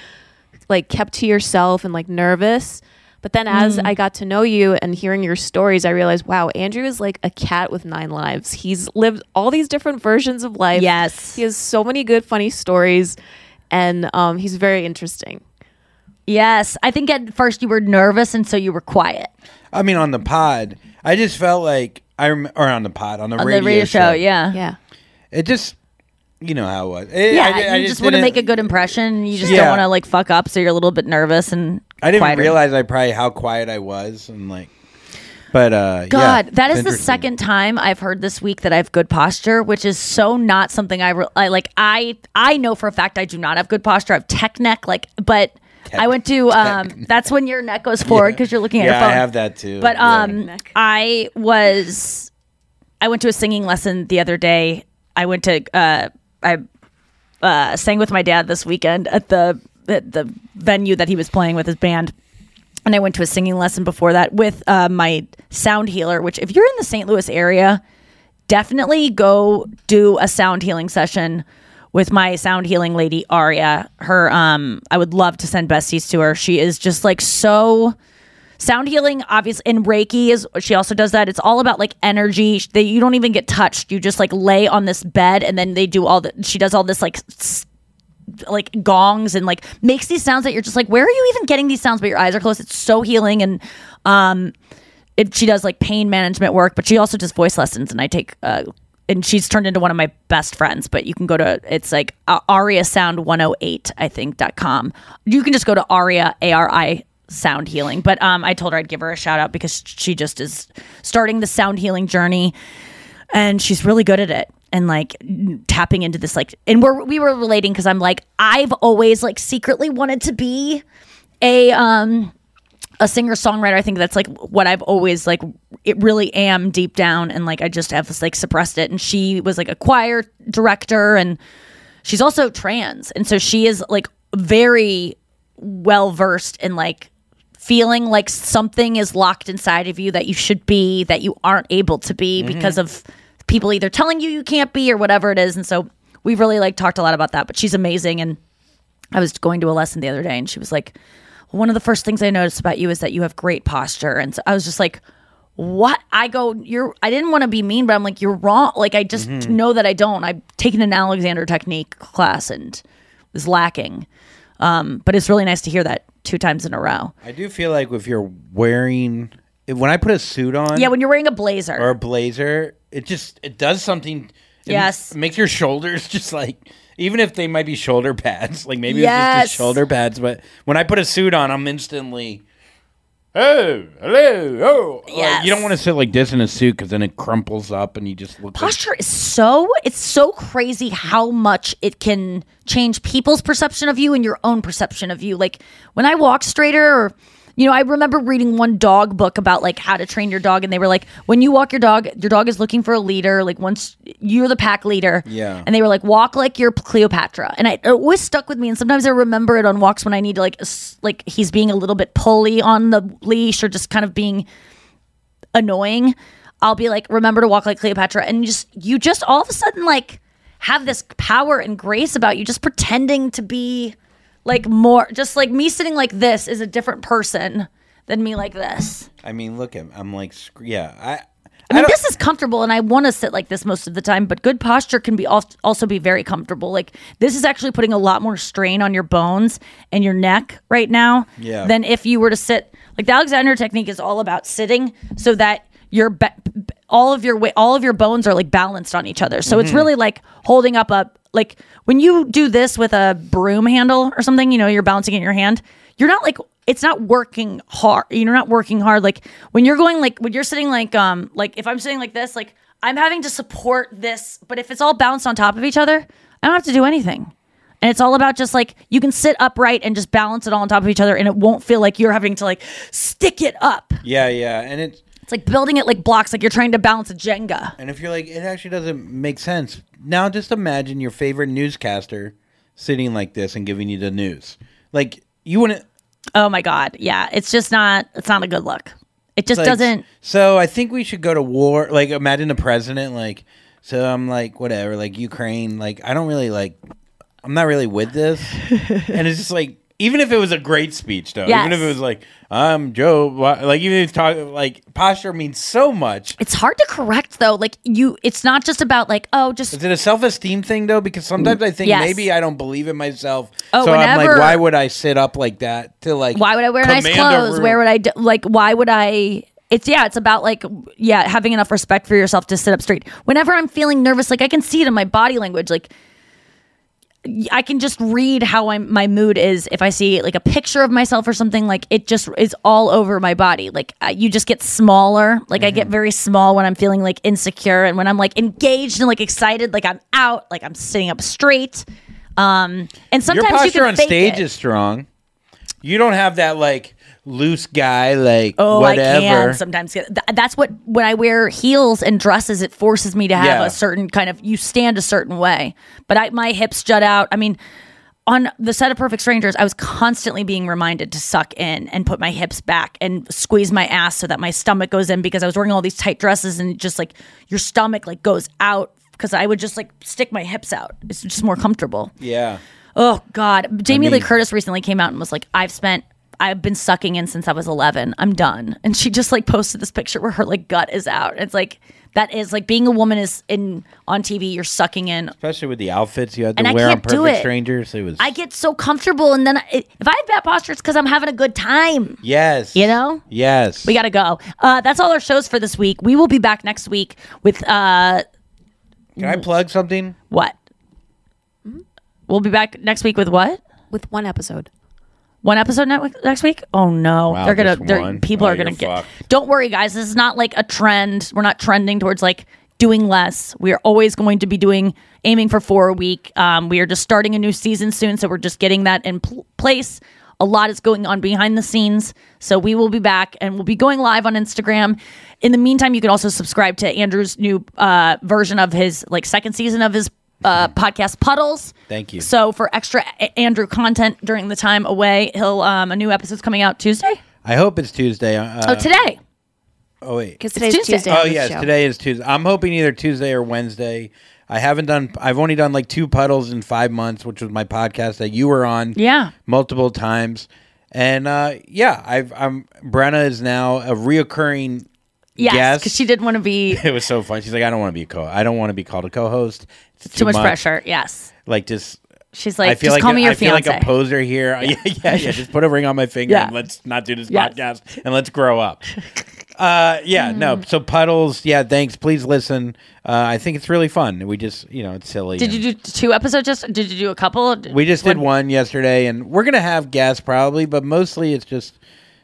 [SPEAKER 6] like kept to yourself and like nervous. But then as
[SPEAKER 4] Mm.
[SPEAKER 6] I got to know you and hearing your stories, I realized, wow, Andrew is like a cat with nine lives. He's lived all these different versions of life.
[SPEAKER 4] Yes.
[SPEAKER 6] He has so many good, funny stories. And um, he's very interesting.
[SPEAKER 4] Yes, I think at first you were nervous, and so you were quiet.
[SPEAKER 7] I mean, on the pod, I just felt like I rem- or on the pod on the,
[SPEAKER 4] On the
[SPEAKER 7] radio,
[SPEAKER 4] radio show, yeah.
[SPEAKER 6] Yeah.
[SPEAKER 7] It just, you know how it was. It-
[SPEAKER 4] yeah,
[SPEAKER 7] I- I
[SPEAKER 4] you just, want to make a good impression. You just
[SPEAKER 7] Yeah.
[SPEAKER 4] don't want to like fuck up, so you're a little bit nervous and.
[SPEAKER 7] I didn't
[SPEAKER 4] quieter.
[SPEAKER 7] realize I probably how quiet I was and like, but uh,
[SPEAKER 4] God,
[SPEAKER 7] yeah,
[SPEAKER 4] that
[SPEAKER 7] it's
[SPEAKER 4] is the second time I've heard this week that I have good posture, which is so not something I, re- I like. I I know for a fact I do not have good posture. I have tech neck, like, but I went to. Um, that's when your neck goes forward because you're looking at
[SPEAKER 7] Yeah,
[SPEAKER 4] your phone.
[SPEAKER 7] I have that too.
[SPEAKER 4] But
[SPEAKER 7] Yeah.
[SPEAKER 4] um, I was, I went to a singing lesson the other day. I went to, uh, I uh, sang with my dad this weekend at the at the venue that he was playing with his band. And I went to a singing lesson before that with uh, my sound healer. Which, if you're in the St. Louis area, definitely go do a sound healing session with my sound healing lady Aria. Her, um, I would love to send besties to her. She is just like so sound healing obviously and reiki is she also does that. It's all about like energy. They, you don't even get touched. You just like lay on this bed and then they do all the she does all this like like gongs and like makes these sounds that you're just like where are you even getting these sounds? But your eyes are closed. It's so healing and um it, she does like pain management work but she also does voice lessons and i take uh and she's turned into one of my best friends but you can go to it's like uh, aria sound 108 i think dot com. You can just go to aria a-r-i sound healing. But um i told her i'd give her a shout out because she just is starting the sound healing journey and she's really good at it and like tapping into this like and we're we were relating because i'm like i've always like secretly wanted to be a um a singer songwriter i think that's like what i've always like it really am deep down and like i just have this, like suppressed it. And she was like a choir director and she's also trans. And so she is like very well versed in like feeling like something is locked inside of you that you should be that you aren't able to be
[SPEAKER 7] Mhm.
[SPEAKER 4] because of people either telling you you can't be or whatever it is. And so we've really like talked a lot about that but she's amazing. And i was going to a lesson the other day and she was like one of the first things i noticed about you is that you have great posture. And so i was just like what? I go you're i didn't want to be mean but i'm like you're wrong. Like i just
[SPEAKER 7] Mhm.
[SPEAKER 4] know that i don't. I've taken an alexander technique class and was lacking. Um, but it's really nice to hear that two times in a row
[SPEAKER 7] I do feel like if you're wearing, when I put a suit on,
[SPEAKER 4] yeah when you're wearing a blazer
[SPEAKER 7] or a blazer, it just it does something. It
[SPEAKER 4] Yes.
[SPEAKER 7] makes your shoulders [laughs] just like even if they might be shoulder pads, like maybe it's just shoulder pads. But when I put a suit on, I'm instantly. Oh, hello, oh. oh. Like, you don't want to sit like this in a suit because then it crumples up and you just look. like-
[SPEAKER 4] posture is so it's so crazy how much it can change people's perception of you and your own perception of you like when i walk straighter or you know i remember reading one dog book about like how to train your dog and they were like when you walk your dog your dog is looking for a leader like once you're the pack leader
[SPEAKER 7] Yeah.
[SPEAKER 4] and they were like walk like you're cleopatra and I, it always stuck with me and sometimes i remember it on walks when i need to like like he's being a little bit pulley on the leash or just kind of being annoying, I'll be like, remember to walk like Cleopatra. And just, you just all of a sudden like have this power and grace about you, just pretending to be like more, just like me sitting like this is a different person than me like this.
[SPEAKER 7] I mean, look at I'm like, sc- yeah, I.
[SPEAKER 4] I mean, this is comfortable, and I want to sit like this most of the time. But good posture can be al- also be very comfortable. Like this is actually putting a lot more strain on your bones and your neck right now
[SPEAKER 7] Yeah.
[SPEAKER 4] than if you were to sit. Like the Alexander technique is all about sitting so that your be- all of your weight, all of your bones are like balanced on each other. So it's
[SPEAKER 7] Mhm.
[SPEAKER 4] really like holding up a like when you do this with a broom handle or something. You know, you're balancing it in your hand. You're not like it's not working hard. You're not working hard. Like when you're going like when you're sitting like um like if I'm sitting like this, like I'm having to support this, but if it's all bounced on top of each other, I don't have to do anything. And it's all about just like you can sit upright and just balance it all on top of each other and it won't feel like you're having to like stick it up.
[SPEAKER 7] Yeah, yeah, and it's
[SPEAKER 4] It's like building it like blocks, like you're trying to balance a Jenga.
[SPEAKER 7] and if you're like, it actually doesn't make sense. Now, just imagine your favorite newscaster sitting like this and giving you the news. Like you wouldn't.
[SPEAKER 4] Oh my god, yeah, it's just not. It's not a good look. It just
[SPEAKER 7] like,
[SPEAKER 4] doesn't.
[SPEAKER 7] So I think we should go to war. Like imagine the president. Like so, I'm like whatever. Like Ukraine. Like I don't really like. I'm not really with this. [laughs] and it's just like even if it was a great speech though. Even if it was like I'm Joe. Like even if it's talk like posture means so much.
[SPEAKER 4] It's hard to correct though. Like you, it's not just about like oh, just
[SPEAKER 7] Is it a self esteem thing though? Because sometimes I think
[SPEAKER 4] Yes.
[SPEAKER 7] maybe I don't believe in myself.
[SPEAKER 4] Oh,
[SPEAKER 7] so I'm like,
[SPEAKER 4] whenever-
[SPEAKER 7] why would I sit up like that to like?
[SPEAKER 4] why would I wear nice clothes? Where would I do, like? Why would I? It's yeah. It's about like yeah, having enough respect for yourself to sit up straight. Whenever I'm feeling nervous, like I can see it in my body language. Like I can just read how I'm my mood is if I see like a picture of myself or something. Like it just is all over my body. Like uh, you just get smaller. Like I
[SPEAKER 7] Mm-hmm.
[SPEAKER 4] get very small when I'm feeling like insecure and when I'm like engaged and like excited. Like I'm out. Like I'm sitting up straight. Um, and sometimes
[SPEAKER 7] Your
[SPEAKER 4] you
[SPEAKER 7] posture
[SPEAKER 4] can
[SPEAKER 7] on stage
[SPEAKER 4] it.
[SPEAKER 7] is strong. You don't have that like loose guy like
[SPEAKER 4] Oh,
[SPEAKER 7] whatever.
[SPEAKER 4] I can sometimes. get- th- That's what when I wear heels and dresses, it forces me to have
[SPEAKER 7] Yeah.
[SPEAKER 4] a certain kind of. You stand a certain way, but I, my hips jut out. I mean, on the set of Perfect Strangers, I was constantly being reminded to suck in and put my hips back and squeeze my ass so that my stomach goes in because I was wearing all these tight dresses and just like your stomach like goes out because I would just like stick my hips out. It's just more comfortable.
[SPEAKER 7] Yeah.
[SPEAKER 4] Oh God, Jamie Lee
[SPEAKER 7] mean-
[SPEAKER 4] Curtis recently came out and was like, "I've spent." I've been sucking in since I was 11. I'm done. And she just like posted this picture where her like gut is out. It's like that is like being a woman is in on TV. You're sucking in.
[SPEAKER 7] Especially with the outfits you had to
[SPEAKER 4] And I
[SPEAKER 7] wear on
[SPEAKER 4] can't do
[SPEAKER 7] Perfect
[SPEAKER 4] it.
[SPEAKER 7] Strangers. It was
[SPEAKER 4] I get so comfortable, and then I, if I have bad posture, it's because I'm having a good time.
[SPEAKER 7] yes.
[SPEAKER 4] You know?
[SPEAKER 7] Yes.
[SPEAKER 4] We got to go. Uh, that's all our shows for this week. We will be back next week with uh,
[SPEAKER 7] Can I plug something?
[SPEAKER 4] what? We'll be back next week with what?
[SPEAKER 6] With one episode.
[SPEAKER 4] One episode ne- next week? Oh no,
[SPEAKER 7] Wow,
[SPEAKER 4] they're gonna. They're, people
[SPEAKER 7] Oh,
[SPEAKER 4] are gonna get.
[SPEAKER 7] fucked.
[SPEAKER 4] Don't worry, guys. This is not like a trend. We're not trending towards like doing less. We are always going to be doing aiming for four a week. Um, we are just starting a new season soon, so we're just getting that in pl- place. A lot is going on behind the scenes, so we will be back and we'll be going live on Instagram. In the meantime, you can also subscribe to Andrew's new uh, version of his like second season of his uh, podcast Puddles.
[SPEAKER 7] Thank you.
[SPEAKER 4] So for extra A- Andrew content during the time away, he'll um, a new episode's coming out Tuesday.
[SPEAKER 7] I hope it's Tuesday. Uh,
[SPEAKER 4] oh, today.
[SPEAKER 7] Oh wait,
[SPEAKER 6] Because
[SPEAKER 4] It's
[SPEAKER 6] today's
[SPEAKER 4] Tuesday.
[SPEAKER 6] Tuesday.
[SPEAKER 7] Oh yes,
[SPEAKER 6] show.
[SPEAKER 7] today is Tuesday. I'm hoping either Tuesday or Wednesday. I haven't done. I've only done like two puddles in five months, which was my podcast that you were on.
[SPEAKER 4] Yeah.
[SPEAKER 7] multiple times, and uh, yeah, I've. I'm. Brenna is now a reoccurring
[SPEAKER 4] Yes,
[SPEAKER 7] guest.
[SPEAKER 4] because she didn't want to be [laughs]
[SPEAKER 7] it was so fun. She's like, I don't want to be a co. I don't want to be called a co-host. It's
[SPEAKER 4] too much, pressure. Yes.
[SPEAKER 7] Like just.
[SPEAKER 4] She's like,
[SPEAKER 7] I feel
[SPEAKER 4] just
[SPEAKER 7] like
[SPEAKER 4] call me your
[SPEAKER 7] I feel like a poser here. [laughs] yeah, yeah, yeah. Just put a ring on my finger
[SPEAKER 4] Yeah.
[SPEAKER 7] and let's not do this
[SPEAKER 4] Yes.
[SPEAKER 7] podcast and let's grow up. Uh, yeah, [laughs] no.
[SPEAKER 4] Mm.
[SPEAKER 7] So puddles. Yeah, thanks. Please listen. Uh, I think it's really fun. We just, you know, it's silly.
[SPEAKER 4] Did you do two episodes? Just did you do a couple?
[SPEAKER 7] We just did one yesterday, and we're gonna have guests probably, but mostly it's just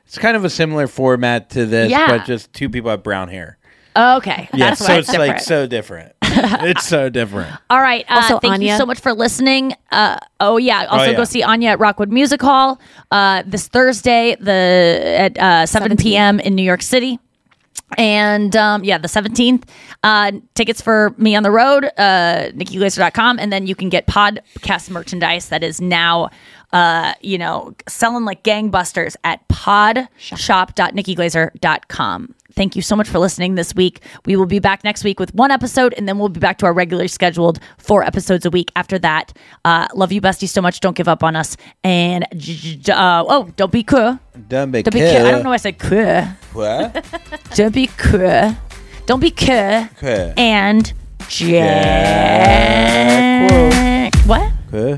[SPEAKER 7] it's kind of a similar format to this,
[SPEAKER 4] Yeah.
[SPEAKER 7] but just two people have brown hair.
[SPEAKER 4] Okay,
[SPEAKER 7] Yeah, so it's like so different. [laughs] it's so different.
[SPEAKER 4] All right. Uh,
[SPEAKER 6] Also,
[SPEAKER 4] thank you so much for listening. Uh, oh yeah. Also
[SPEAKER 7] yeah.
[SPEAKER 4] go see Anya at Rockwood Music Hall uh, this Thursday, the at uh, 7 p.m. in New York City. And um, yeah, the 17th. Uh, tickets for me on the road, uh, nikkiglaser.com. And then you can get podcast merchandise that is now, uh, you know, selling like gangbusters at podshop.nikkiglaser.com. Thank you so much for listening this week. We will be back next week with one episode, and then we'll be back to our regularly scheduled four episodes a week after that. Uh, love you, bestie, so much. Don't give up on us. And uh, oh, don't be cool.
[SPEAKER 7] Don't be
[SPEAKER 4] Don't be cool. I don't know why I said cool.
[SPEAKER 7] What? [laughs]
[SPEAKER 4] Don't be cool. Don't be cool.
[SPEAKER 7] Cool.
[SPEAKER 4] And Jack. What?
[SPEAKER 7] Huh?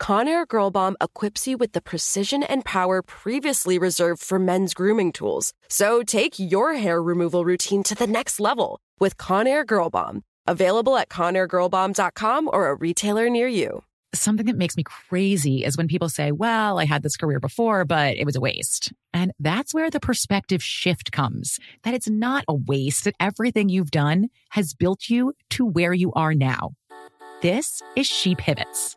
[SPEAKER 1] Conair Girl Bomb equips you with the precision and power previously reserved for men's grooming tools. So take your hair removal routine to the next level with Conair Girl Bomb. Available at ConairGirlBomb.com or a retailer near you.
[SPEAKER 2] Something that makes me crazy is when people say, well, I had this career before, but it was a waste. And that's where the perspective shift comes that it's not a waste, that everything you've done has built you to where you are now. This is She Pivots,